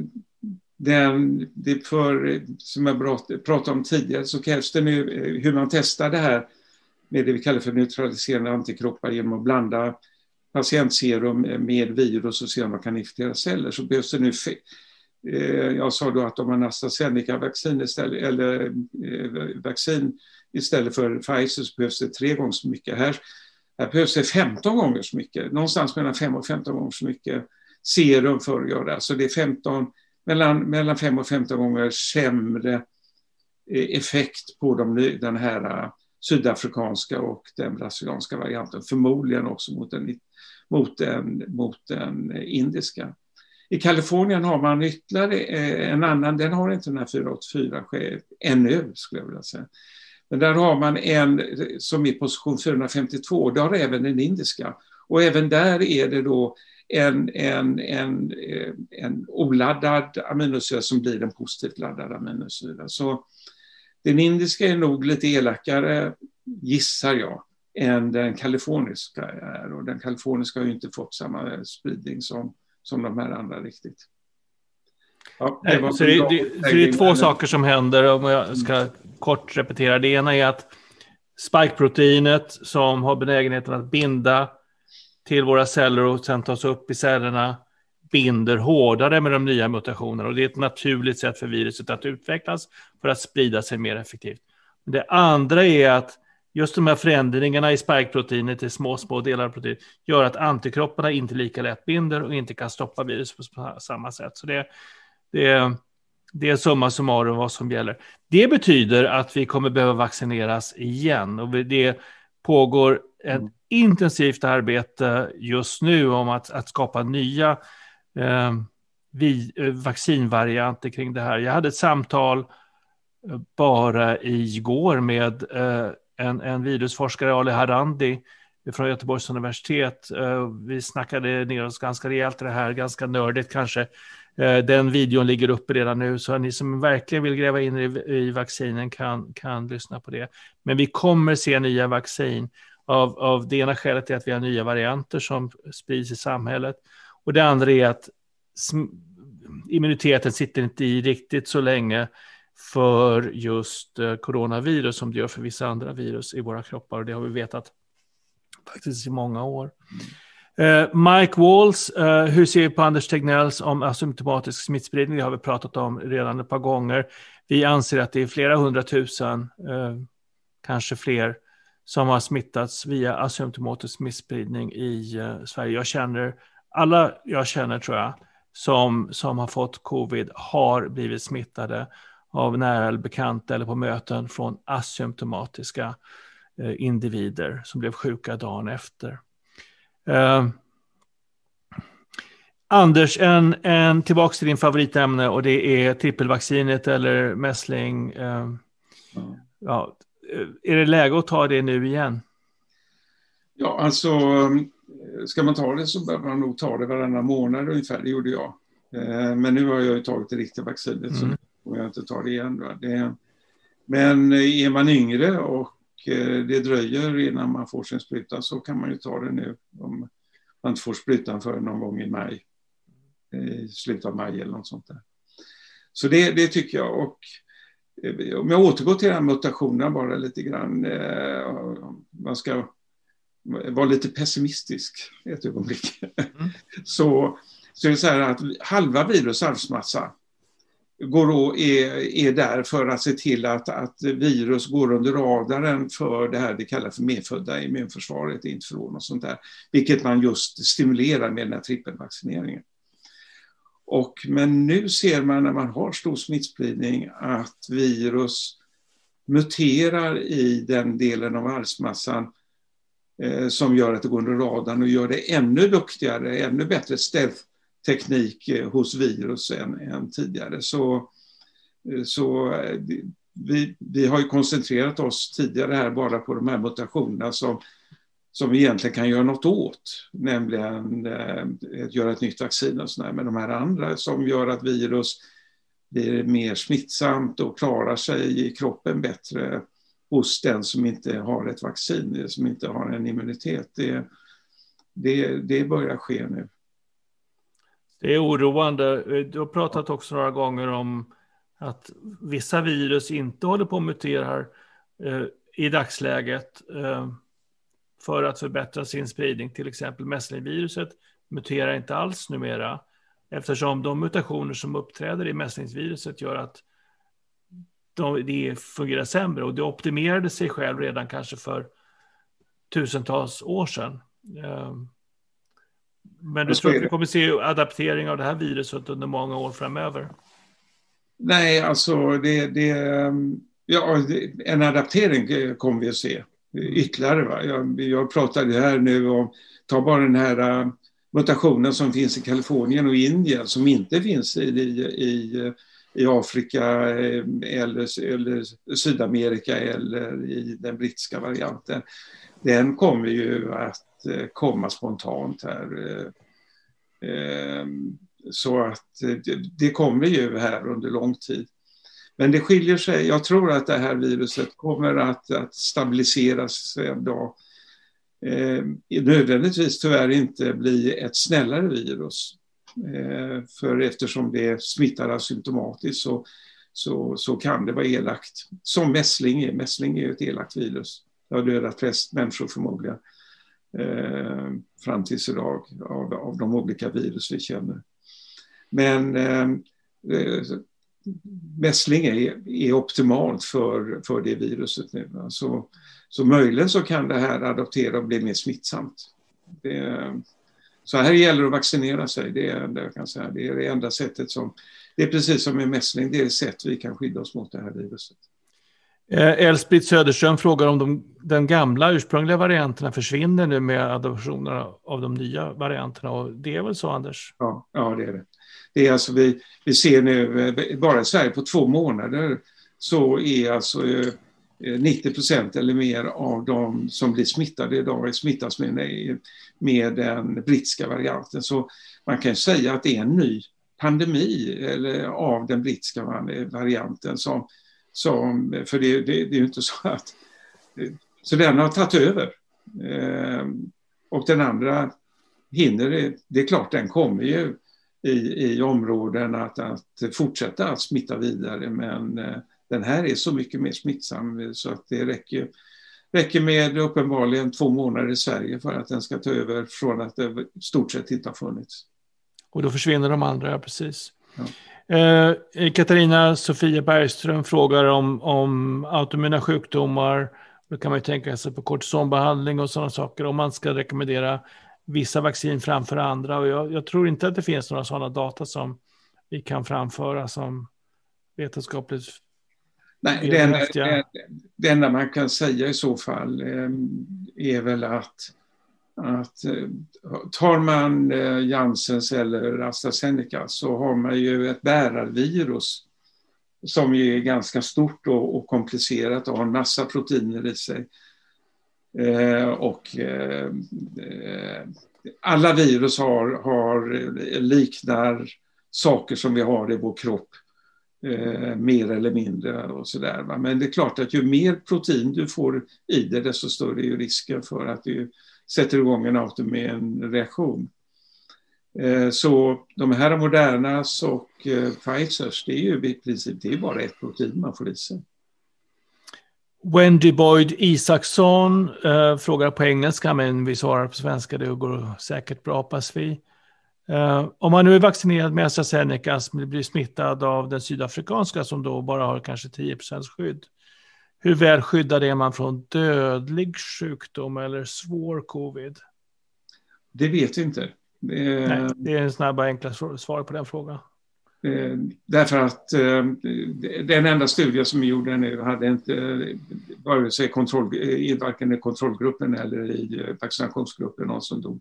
den, det för, som jag pratade om tidigare så krävs det nu eh, hur man testar det här med det vi kallar för neutraliserande antikroppar genom att blanda patientserum eh, med virus och se om man kan infektera celler så behövs det nu Eh, jag sa då att om man AstraZeneca-vaccin istället, eller eh, vaccin istället för Pfizer så behövs det tre gånger så mycket. Här här behövs det 15 gånger så mycket, någonstans mellan 5 och 15 gånger så mycket serum för att göra. Så det är 15, mellan, mellan 5 och 15 gånger sämre eh, effekt på de, den här sydafrikanska och den brasilianska varianten, förmodligen också mot den, mot den, mot den indiska. I Kalifornien har man ytterligare eh, en annan, den har inte den här 484 ännu, skulle jag vilja säga. Men där har man en eh, som är position 452, det har även den indiska. Och även där är det då en, en, en, eh, en oladdad aminosyra som blir en positivt laddad aminosyra. Så den indiska är nog lite elakare, gissar jag, än den kaliforniska är. Och den kaliforniska har ju inte fått samma spridning som, som de här andra riktigt. Ja, det, så, det, det, så det är två saker som händer, om jag ska kort repetera. Det ena är att spikeproteinet som har benägenheten att binda till våra celler och sen tas upp i cellerna binder hårdare med de nya mutationerna. Och det är ett naturligt sätt för viruset att utvecklas för att sprida sig mer effektivt. Det andra är att just de här förändringarna i spikeproteinet i små, små delar av proteinet gör att antikropparna inte lika lätt binder och inte kan stoppa viruset på samma sätt. Så det, det, det är summa summarum vad som gäller. Det betyder att vi kommer behöva vaccineras igen och det pågår ett mm. intensivt arbete just nu om att, att skapa nya eh, vi, eh, vaccinvarianter kring det här. Jag hade ett samtal eh, bara igår med eh, en, en virusforskare, Ali Harandi, från Göteborgs universitet. Eh, vi snackade ner oss ganska rejält i det här, ganska nördigt kanske. Eh, den videon ligger uppe redan nu, så ni som verkligen vill gräva in i, i vaccinen kan, kan lyssna på det. Men vi kommer se nya vaccin. Av, av det ena skälet är att vi har nya varianter som sprids i samhället. Och det andra är att immuniteten sitter inte i riktigt så länge för just eh, coronavirus som det gör för vissa andra virus i våra kroppar. Och det har vi vetat faktiskt i många år. Uh, Mike Walls, eh, hur ser vi på Anders Tegnells om asymptomatisk smittspridning? Det har vi pratat om redan ett par gånger. Vi anser att det är flera hundratusen, kanske fler, som har smittats via asymptomatisk smittspridning i Sverige. Jag känner, alla jag känner tror jag, som, som har fått covid har blivit smittade av nära eller bekanta eller på möten från asymptomatiska individer som blev sjuka dagen efter. Uh, Anders, en, en tillbaka till din favoritämne och det är trippelvaccinet eller mässling. Mm. ja, är det läge att ta det nu igen? Ja, alltså ska man ta det så behöver man nog ta det varannan månad ungefär, det gjorde jag. Men nu har jag ju tagit det riktiga vaccinet mm. så kommer jag inte ta det igen. Det, men är man yngre och Eh, det dröjer innan man får sin spruta så kan man ju ta det nu om man inte får sprutan för någon gång i maj. I slutet av maj eller något sånt där. Så det, det tycker jag. Och eh, om jag återgår till den här mutationen bara lite grann. Eh, man ska vara lite pessimistisk ett ögonblick. Mm. så, så är det så här att halva virus arvsmassa går och är, är där för att se till att, att virus går under radaren för det här vi kallar för medfödda immunförsvaret, införordn och sånt där. Vilket man just stimulerar med den här trippelvaccineringen. Och, men nu ser man när man har stor smittspridning att virus muterar i den delen av arvsmassan eh, som gör att det går under radarn och gör det ännu duktigare, ännu bättre stealth teknik eh, hos virus än, än tidigare. Så, eh, så eh, vi, vi har ju koncentrerat oss tidigare här bara på de här mutationerna som, som vi egentligen kan göra något åt, nämligen eh, göra ett nytt vaccin och sådär. Men de här andra som gör att virus blir mer smittsamt och klarar sig i kroppen bättre hos den som inte har ett vaccin, som inte har en immunitet, det, det, det börjar ske nu. Det är oroande. Eh, du har pratat också några gånger om att vissa virus inte håller på att mutera eh, i dagsläget eh, för att förbättra sin spridning. Till exempel mässlingviruset muterar inte alls numera eftersom de mutationer som uppträder i mässlingsviruset gör att de, det fungerar sämre och det optimerade sig själv redan kanske för tusentals år sedan. Eh, men du tror att vi kommer se adaptering av det här viruset under många år framöver? Nej, alltså det, det, ja, en adaptering kommer vi att se ytterligare. Va? Jag, jag pratade här nu om, ta bara den här äh, mutationen som finns i Kalifornien och Indien som inte finns i, i, i Afrika äh, eller, eller Sydamerika eller i den brittiska varianten. Den kommer ju att Eh, Eh, komma spontant här. Eh, ehm, så att eh, det kommer ju här under lång tid. Men det skiljer sig. Jag tror att det här viruset kommer att, att stabiliseras en dag. Eh, nödvändigtvis tyvärr inte bli ett snällare virus. För eftersom det smittar asymptomatiskt så, så, så kan det vara elakt. Som mässling är. Mässling är ett elakt virus. Det har dödat flest människor förmodligen eh, fram tills idag av, av de olika virus vi känner. Men eh, eh mässling är, är optimalt för, för det viruset nu. Alltså, så möjligen så kan det här adoptera och bli mer smittsamt. Det, så här gäller det att vaccinera sig, det är det jag kan säga. Det är det enda sättet som, det är precis som med mässling, det är det sätt vi kan skydda oss mot det här viruset. Eh, Elsprit Söderström frågar om de, den gamla ursprungliga varianterna försvinner nu med adoptionerna av de nya varianterna. Och det är väl så, Anders? Ja, ja det är det. det är alltså vi, vi ser nu, eh, bara i Sverige på två månader, så är alltså eh, 90 procent eller mer av de som blir smittade idag smittas med, med den brittiska varianten. Så man kan säga att det är en ny pandemi eller, av den brittiska eh, varianten som som, för det, det, det är ju inte så att... Så den har tagit över. Eh, och den andra hinner, det är klart den kommer ju i, i områden att, att fortsätta att smitta vidare men eh, den här är så mycket mer smittsam så att det räcker, räcker med uppenbarligen två månader i Sverige för att den ska ta över från att det stort sett inte har funnits. Och då försvinner de andra, precis. Ja. Eh, Katarina Sofia Bergström frågar om, om autoimmuna sjukdomar. Då kan man ju tänka sig på kortisonbehandling och sådana saker. Om man ska rekommendera vissa vaccin framför andra. Och jag, jag tror inte att det finns några sådana data som vi kan framföra som vetenskapligt Nej, det enda, det, enda man kan säga i så fall eh, är väl att att eh, tar man eh, Janssens eller AstraZeneca så har man ju ett bärarvirus som ju är ganska stort och, och komplicerat och har en massa proteiner i sig. Eh, och eh, alla virus har, har, eh, liknar saker som vi har i vår kropp. Eh, mer eller mindre och sådär. Men det är klart att ju mer protein du får i dig, desto större är risken för att du sätter igång en autoimmun reaktion. Eh, så de här Modernas och eh, Pfizers, det är ju i princip det är bara ett protein man får i sig. Wendy Boyd Isaksson eh, frågar på engelska, men vi svarar på svenska. Det går säkert bra, hoppas vi. Eh, om man nu är vaccinerad med AstraZeneca, blir smittad av den sydafrikanska som då bara har kanske 10 procents skydd. Hur väl skyddad är man från dödlig sjukdom eller svår covid? Det vet vi inte. Det, Nej, det är en snabb och enkla svar på den frågan. Eh, därför att eh, den enda studien som vi gjorde nu hade inte vare sig kontroll, i varken i kontrollgruppen eller i vaccinationsgruppen någon som dog.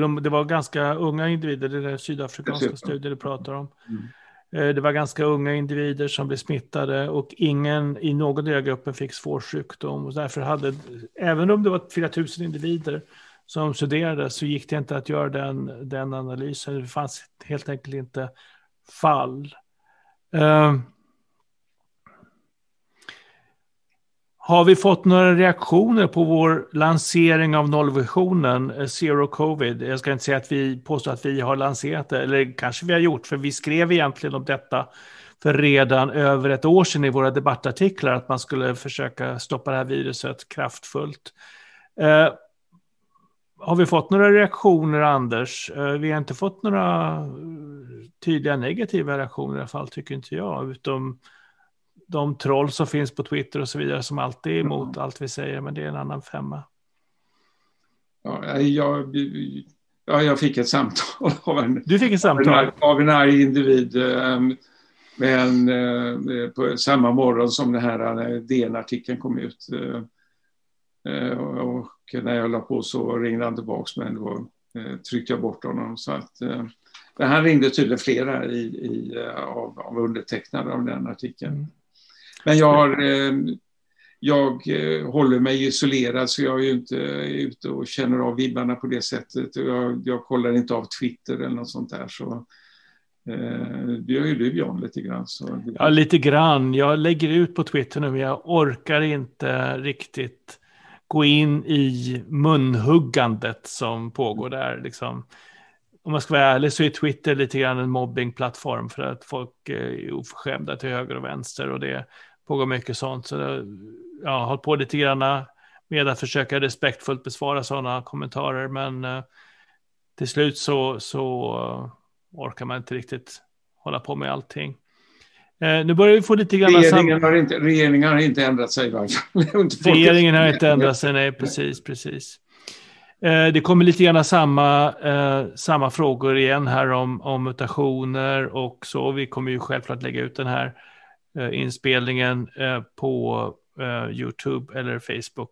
De, det var ganska unga individer, det är sydafrikanska studier du pratar om. Mm. Eh, det var ganska unga individer som blev smittade och ingen i någon del av gruppen fick svår sjukdom. Och därför hade, även om det var 4000 individer som studerade så gick det inte att göra den, den analysen. Det fanns helt enkelt inte fall. Uh, Har vi fått några reaktioner på vår lansering av nollvisionen, eh, Zero Covid? Jag ska inte säga att vi påstår att vi har lanserat det, eller kanske vi har gjort, för vi skrev egentligen om detta för redan över ett år sedan i våra debattartiklar, att man skulle försöka stoppa det här viruset kraftfullt. Eh, har vi fått några reaktioner, Anders? Eh, vi har inte fått några tydliga negativa reaktioner i alla fall, tycker inte jag, utom de troll som finns på Twitter och så vidare som alltid är emot mm. allt vi säger, men det är en annan femma. Ja, jag, ja, jag fick ett samtal av en, du fick ett samtal? Av en arg individ. Ehm, men eh, på samma morgon som den här eh, DN-artikeln kom ut. Eh, och när jag la på så ringde han tillbaka men då tryckte jag bort honom. Så att, han ringde tydligen flera i, i, av, av undertecknare av den artikeln. Men jag, har, eh, jag eh, håller mig isolerad så jag är ju inte ute och känner av vibbarna på det sättet. Jag, jag kollar inte av Twitter eller något sånt där. Så, eh, det gör ju du John lite grann. Så. Ja, lite grann. Jag lägger ut på Twitter nu men jag orkar inte riktigt gå in i munhuggandet som pågår där. Liksom om man ska vara ärlig så är Twitter lite grann en mobbingplattform för att folk är oförskämda till höger och vänster och det pågår mycket sånt. Så jag har hållit på lite grann med att försöka respektfullt besvara sådana kommentarer, men eh, till slut så, så uh, orkar man inte riktigt hålla på med allting. Eh, nu börjar vi få lite grann... Regeringen har inte, regeringen har inte ändrat sig i varje fall. regeringen har inte ändrat sig, nej precis, precis. Eh, det kommer lite grann samma, eh, samma frågor igen här om, om mutationer och så. Vi kommer ju självklart lägga ut den här eh, Eh, inspelningen eh, på eh, YouTube eller Facebook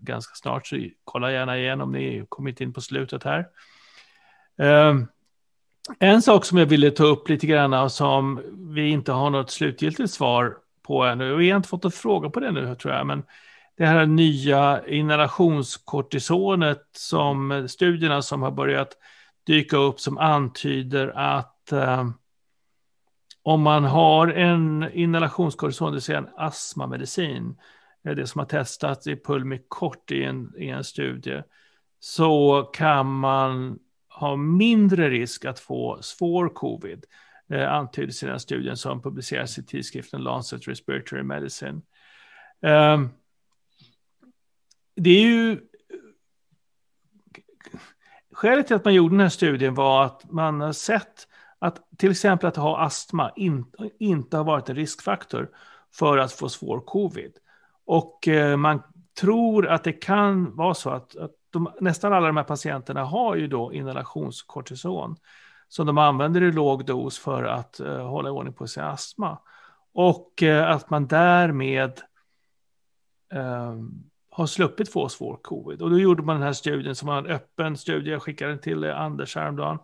ganska snart. Så kolla gärna igen om ni kommit in på slutet här. En sak som jag ville ta upp lite grann och som vi inte har något slutgiltigt svar på ännu, och vi har inte fått en fråga på det nu tror jag, men det här nya inhalationskortisonet som studierna som har börjat dyka upp som antyder att eh, om man har en inhalationskortison, det vill säga en astmamedicin, eh, det som har testats i Pulmicort i en, i en studie, så kan man ha mindre risk att få svår covid, eh, antyds i den studien som publiceras i tidskriften Lancet Respiratory Medicine. Eh, det är ju... Skälet till att man gjorde den här studien var att man har sett att till exempel att ha astma in, inte har varit en riskfaktor för att få svår covid. Och eh, man tror att det kan vara så att, att de, nästan alla de här patienterna har ju då inhalationskortison som de använder i låg dos för att uh, hålla ordning på sin astma. Och uh, att man därmed ehm, har sluppit få svår covid. Och då gjorde man den här studien som var en öppen studie, jag skickade den till Anders häromdagen,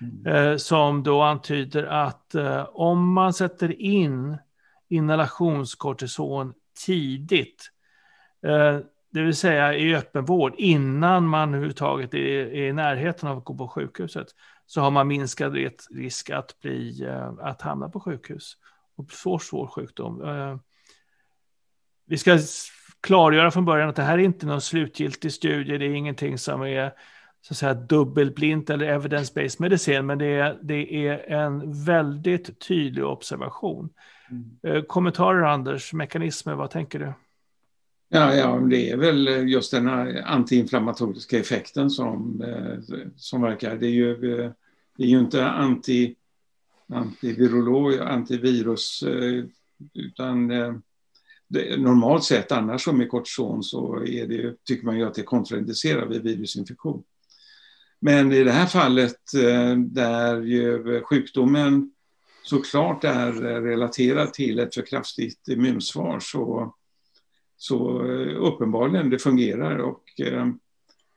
mm. Eh, som då antyder att eh, om man sätter in inhalationskortison tidigt, eh, det vill säga i öppenvård, innan man överhuvudtaget är, är i närheten av att gå på sjukhuset, så har man minskad risk att, bli, eh, att hamna på sjukhus och få svår sjukdom. Eh, vi ska klargöra från början att det här är inte någon slutgiltig studie, det är ingenting som är så att säga dubbelblint eller evidence-based medicin, men det är, det är en väldigt tydlig observation. Mm. Eh, kommentarer Anders, mekanismer, vad tänker du? Ja, ja, det är väl just den här antiinflammatoriska effekten som, eh, som verkar. Det är ju, eh, det är ju inte anti, antivirolog, antivirus, utan det, normalt sett annars som med kortison så är det, tycker man ju att det är kontraindicerat vid virusinfektion. Men i det här fallet där ju sjukdomen såklart är relaterad till ett för kraftigt immunsvar så så eh, uppenbarligen det fungerar och eh,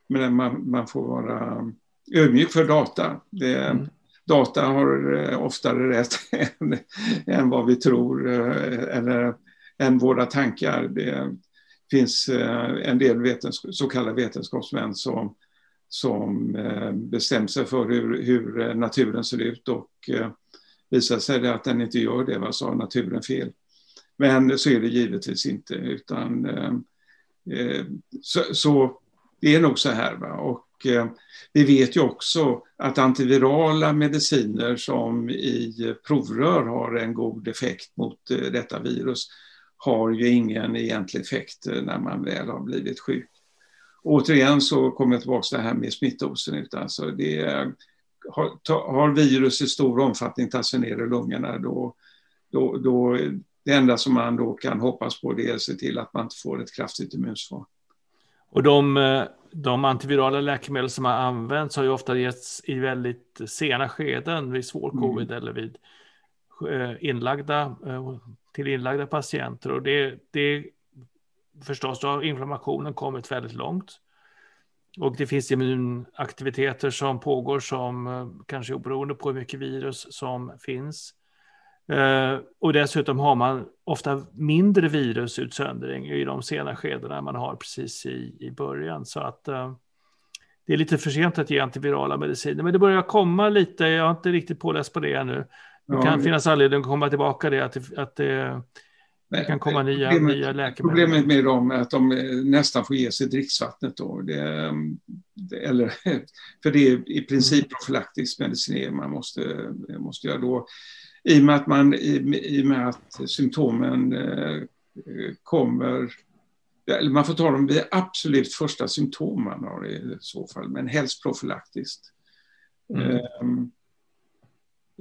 men man, man får vara ödmjuk för data. Det, mm. Data har eh, oftare rätt än, än vad vi tror eller än våra tankar. Det finns en del vetens, så kallade vetenskapsmän som, som eh, bestämt sig för hur, hur eh, naturen ser ut och eh, visar sig det att den inte gör det, så har naturen fel. Men så är det givetvis inte, utan så, så, det är nog så här. Va? Och eh, vi vet ju också att antivirala mediciner som i provrör har en god effekt mot eh, detta virus har ju ingen egentlig effekt när man väl har blivit sjuk. Återigen så kommer jag tillbaka till det här med smittosen. Utan alltså det har, har virus i stor omfattning tagit sig ner i lungorna då, då, då det enda som man då kan hoppas på det är att se till att man inte får ett kraftigt immunsvar. Och de, de antivirala läkemedel som har använts har ju ofta getts i väldigt sena skeden vid svår mm. covid mm. eller vid eh, inlagda, eh, till inlagda patienter. Och det, det förstås, då har inflammationen kommit väldigt långt. Och det finns immunaktiviteter som pågår som kanske oberoende på hur mycket virus som finns. Uh, och dessutom har man ofta mindre virusutsöndring i de sena skedena man har precis i, i början. Så att uh, det är lite för sent att ge antivirala mediciner. Men det börjar komma lite, jag har inte riktigt påläst på det ännu. Det ja, kan finnas anledning att komma tillbaka det, att, att det, Det kan komma nya, problemet, nya läkemedel. Problemet med dem är att de nästan får ge sig dricksvattnet då. Det, eller, för det är i princip mm. profylaktisk medicinering man måste, måste göra då. I och med att, man, i, i med att symptomen eh, kommer eller man får ta dem vid absolut första symptom man har i så fall, men helst profylaktiskt. Mm. Um,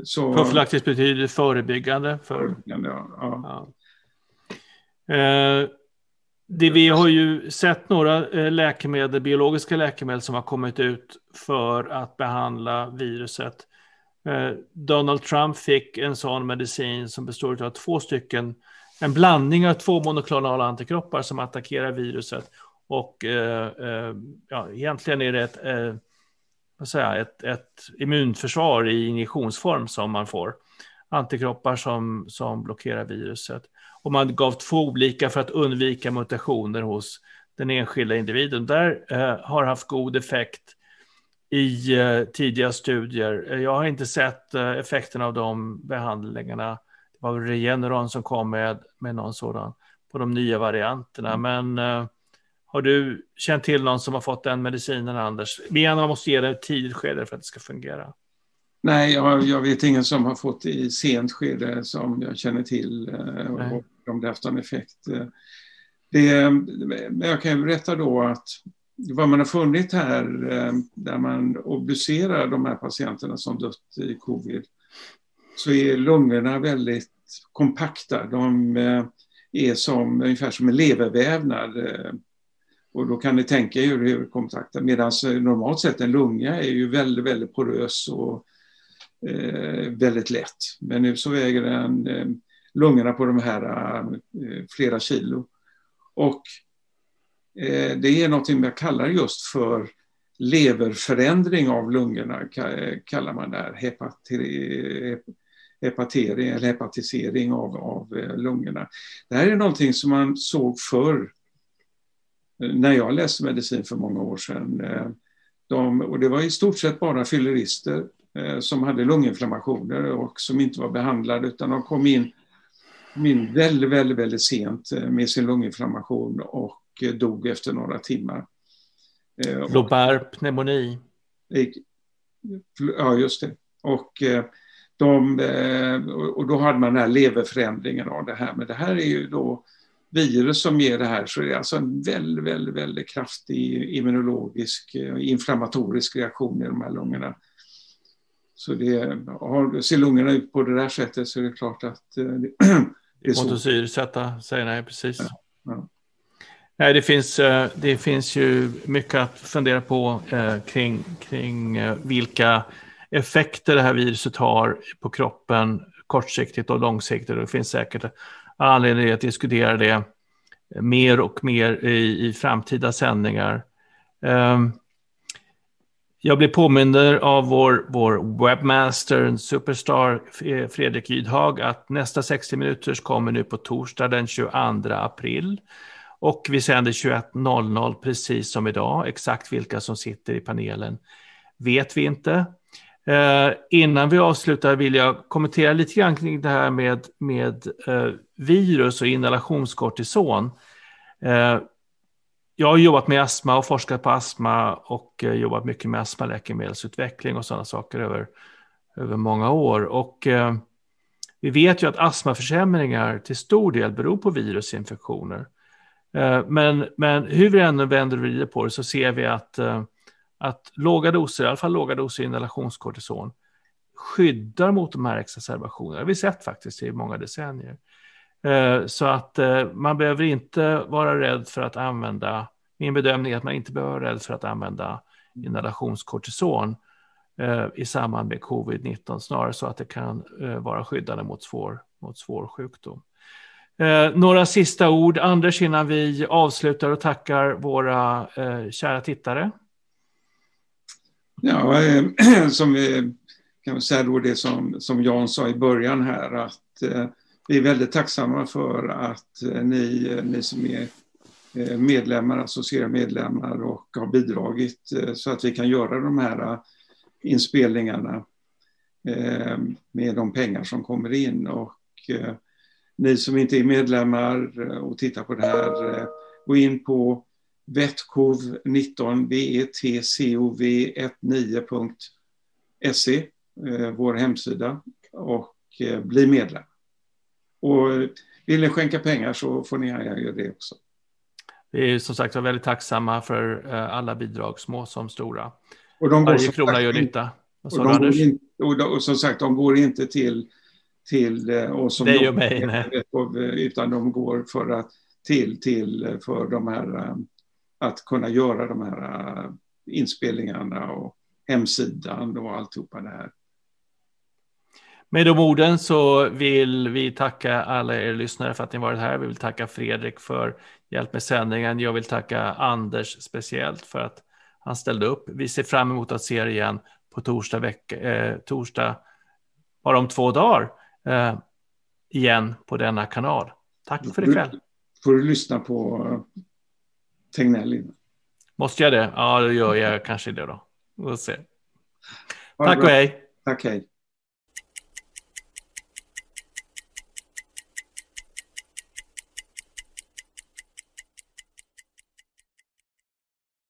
så, Profylaktiskt betyder förebyggande? För, förebyggande ja. ja. Eh, Eh, det, vi har ju sett några eh, läkemedel, biologiska läkemedel som har kommit ut för att behandla viruset. Eh, Donald Trump fick en sån medicin som består av två stycken, en blandning av två monoklonala antikroppar som attackerar viruset. Och ja, egentligen är det ett, vad säger, ett, ett immunförsvar i injektionsform som man får. Antikroppar som, som blockerar viruset. Och man gav två olika för att undvika mutationer hos den enskilda individen. Där eh, har haft god effekt i eh, tidiga studier. Jag har inte sett eh, effekten av de behandlingarna. Det var Regeneron som kom med, med någon sådan på de nya varianterna. Mm. Men eh, har du känt till någon som har fått den medicinen, Anders? Vi måste ge det ett tidigt skede för att det ska fungera. Nej, jag, jag, vet ingen som har fått det i sent skede som jag känner till eh, och om det haft någon effekt. Det, men jag kan ju berätta då att vad man har funnit här eh, där man obducerar de här patienterna som dött i covid så är lungorna väldigt kompakta. De eh, är som, ungefär som en levervävnad. Eh, och då kan ni tänka er hur kompakta, medan normalt sett en lunga är ju väldigt, väldigt porös och eh, väldigt lätt. Men nu så väger den eh, lungorna på de här eh, flera kilo. Och eh, det är något jag kallar just för leverförändring av lungorna, kallar man det här. hepatering eller hepatisering av, av eh, lungorna. Det här är någonting som man såg förr när jag läste medicin för många år sedan. Eh, de, och det var i stort sett bara fyllerister eh, som hade lunginflammationer och som inte var behandlade utan de kom in, kom in väldigt, väldigt, väldigt sent eh, med sin lunginflammation och eh, dog efter några timmar. Globär pneumoni. Ja, just det. Och, de, och då hade man den här leverförändringen av det här. Men det här är ju då virus som ger det här, så det är alltså en väldigt, väldigt, väldigt kraftig immunologisk inflammatorisk reaktion i de här lungorna. Så det, har, ser lungorna ut på det där sättet så är det klart att eh. Motorsyresätta, säger nej, precis. Ja, ja. Nej, det finns, eh, det finns ju mycket att fundera på eh, kring, kring vilka effekter det här viruset har på kroppen kortsiktigt och långsiktigt. Det finns säkert anledning att diskutera det mer och mer i, i framtida sändningar. Um, jag blir påminder av vår, vår webbmaster, superstar eh, Fredrik Ydhag, att nästa 60 minuters kommer nu på torsdag den 22 april. Och vi sänder 21.00 precis som idag. Exakt vilka som sitter i panelen vet vi inte. Eh, innan vi avslutar vill jag kommentera lite grann kring det här med, med eh, virus och inhalationskortison. Eh, jag har jobbat med astma och forskat på astma och eh, jobbat mycket med astmaläkemedelsutveckling och sådana saker över, över många år. Och eh, vi vet ju att astmaförsämringar till stor del beror på virusinfektioner. Eh, men, men hur vi än vänder och vrider på det så ser vi att, eh, att låga doser, i alla fall låga doser inhalationskortison, skyddar mot de här exacerbationerna. Det har vi sett faktiskt i många decennier. Eh, så att eh, man behöver inte vara rädd för att använda, min bedömning är att man inte behöver vara rädd för att använda inhalationskortison eh, i samband med covid-19, snarare så att det kan vara skyddande mot svår, mot svår sjukdom. Några sista ord, Anders, innan vi avslutar och tackar våra kära tittare. Ja, som vi kan säga då det som, som Jan sa i början här, att vi är väldigt tacksamma för att eh, ni, eh, ni som är eh, medlemmar, associerade medlemmar och har bidragit så att vi kan göra de här inspelningarna med de pengar som kommer in. Och ni som inte är medlemmar och tittar på det här, gå in på vetkov19, vetcov19.se, vår hemsida, och bli medlem. Och vill ni skänka pengar så får ni göra det också. Vi är som sagt väldigt tacksamma för eh, alla bidrag, små som stora. Och de Varje krona sagt, gör nytta. Och, och, de in, och, och, som sagt, de går inte till, till eh, oss som Dig och mig, nej. utan de går för att, till, till för de här, eh, att kunna göra de här inspelningarna och hemsidan och alltihopa det här. Med de orden så vill vi tacka alla er lyssnare för att ni varit här. Vi vill tacka Fredrik för hjälp med sändningen. Jag vill tacka Anders speciellt för att han ställde upp. Vi ser fram emot att se er igen på torsdag, vecka, eh, torsdag bara om två dagar eh, igen på denna kanal. Tack för ikväll. Får du lyssna på eh, Tegnell Måste jag det? Ja, då gör jag kanske det då. Vi får se. Tack och hej. Tack, hej.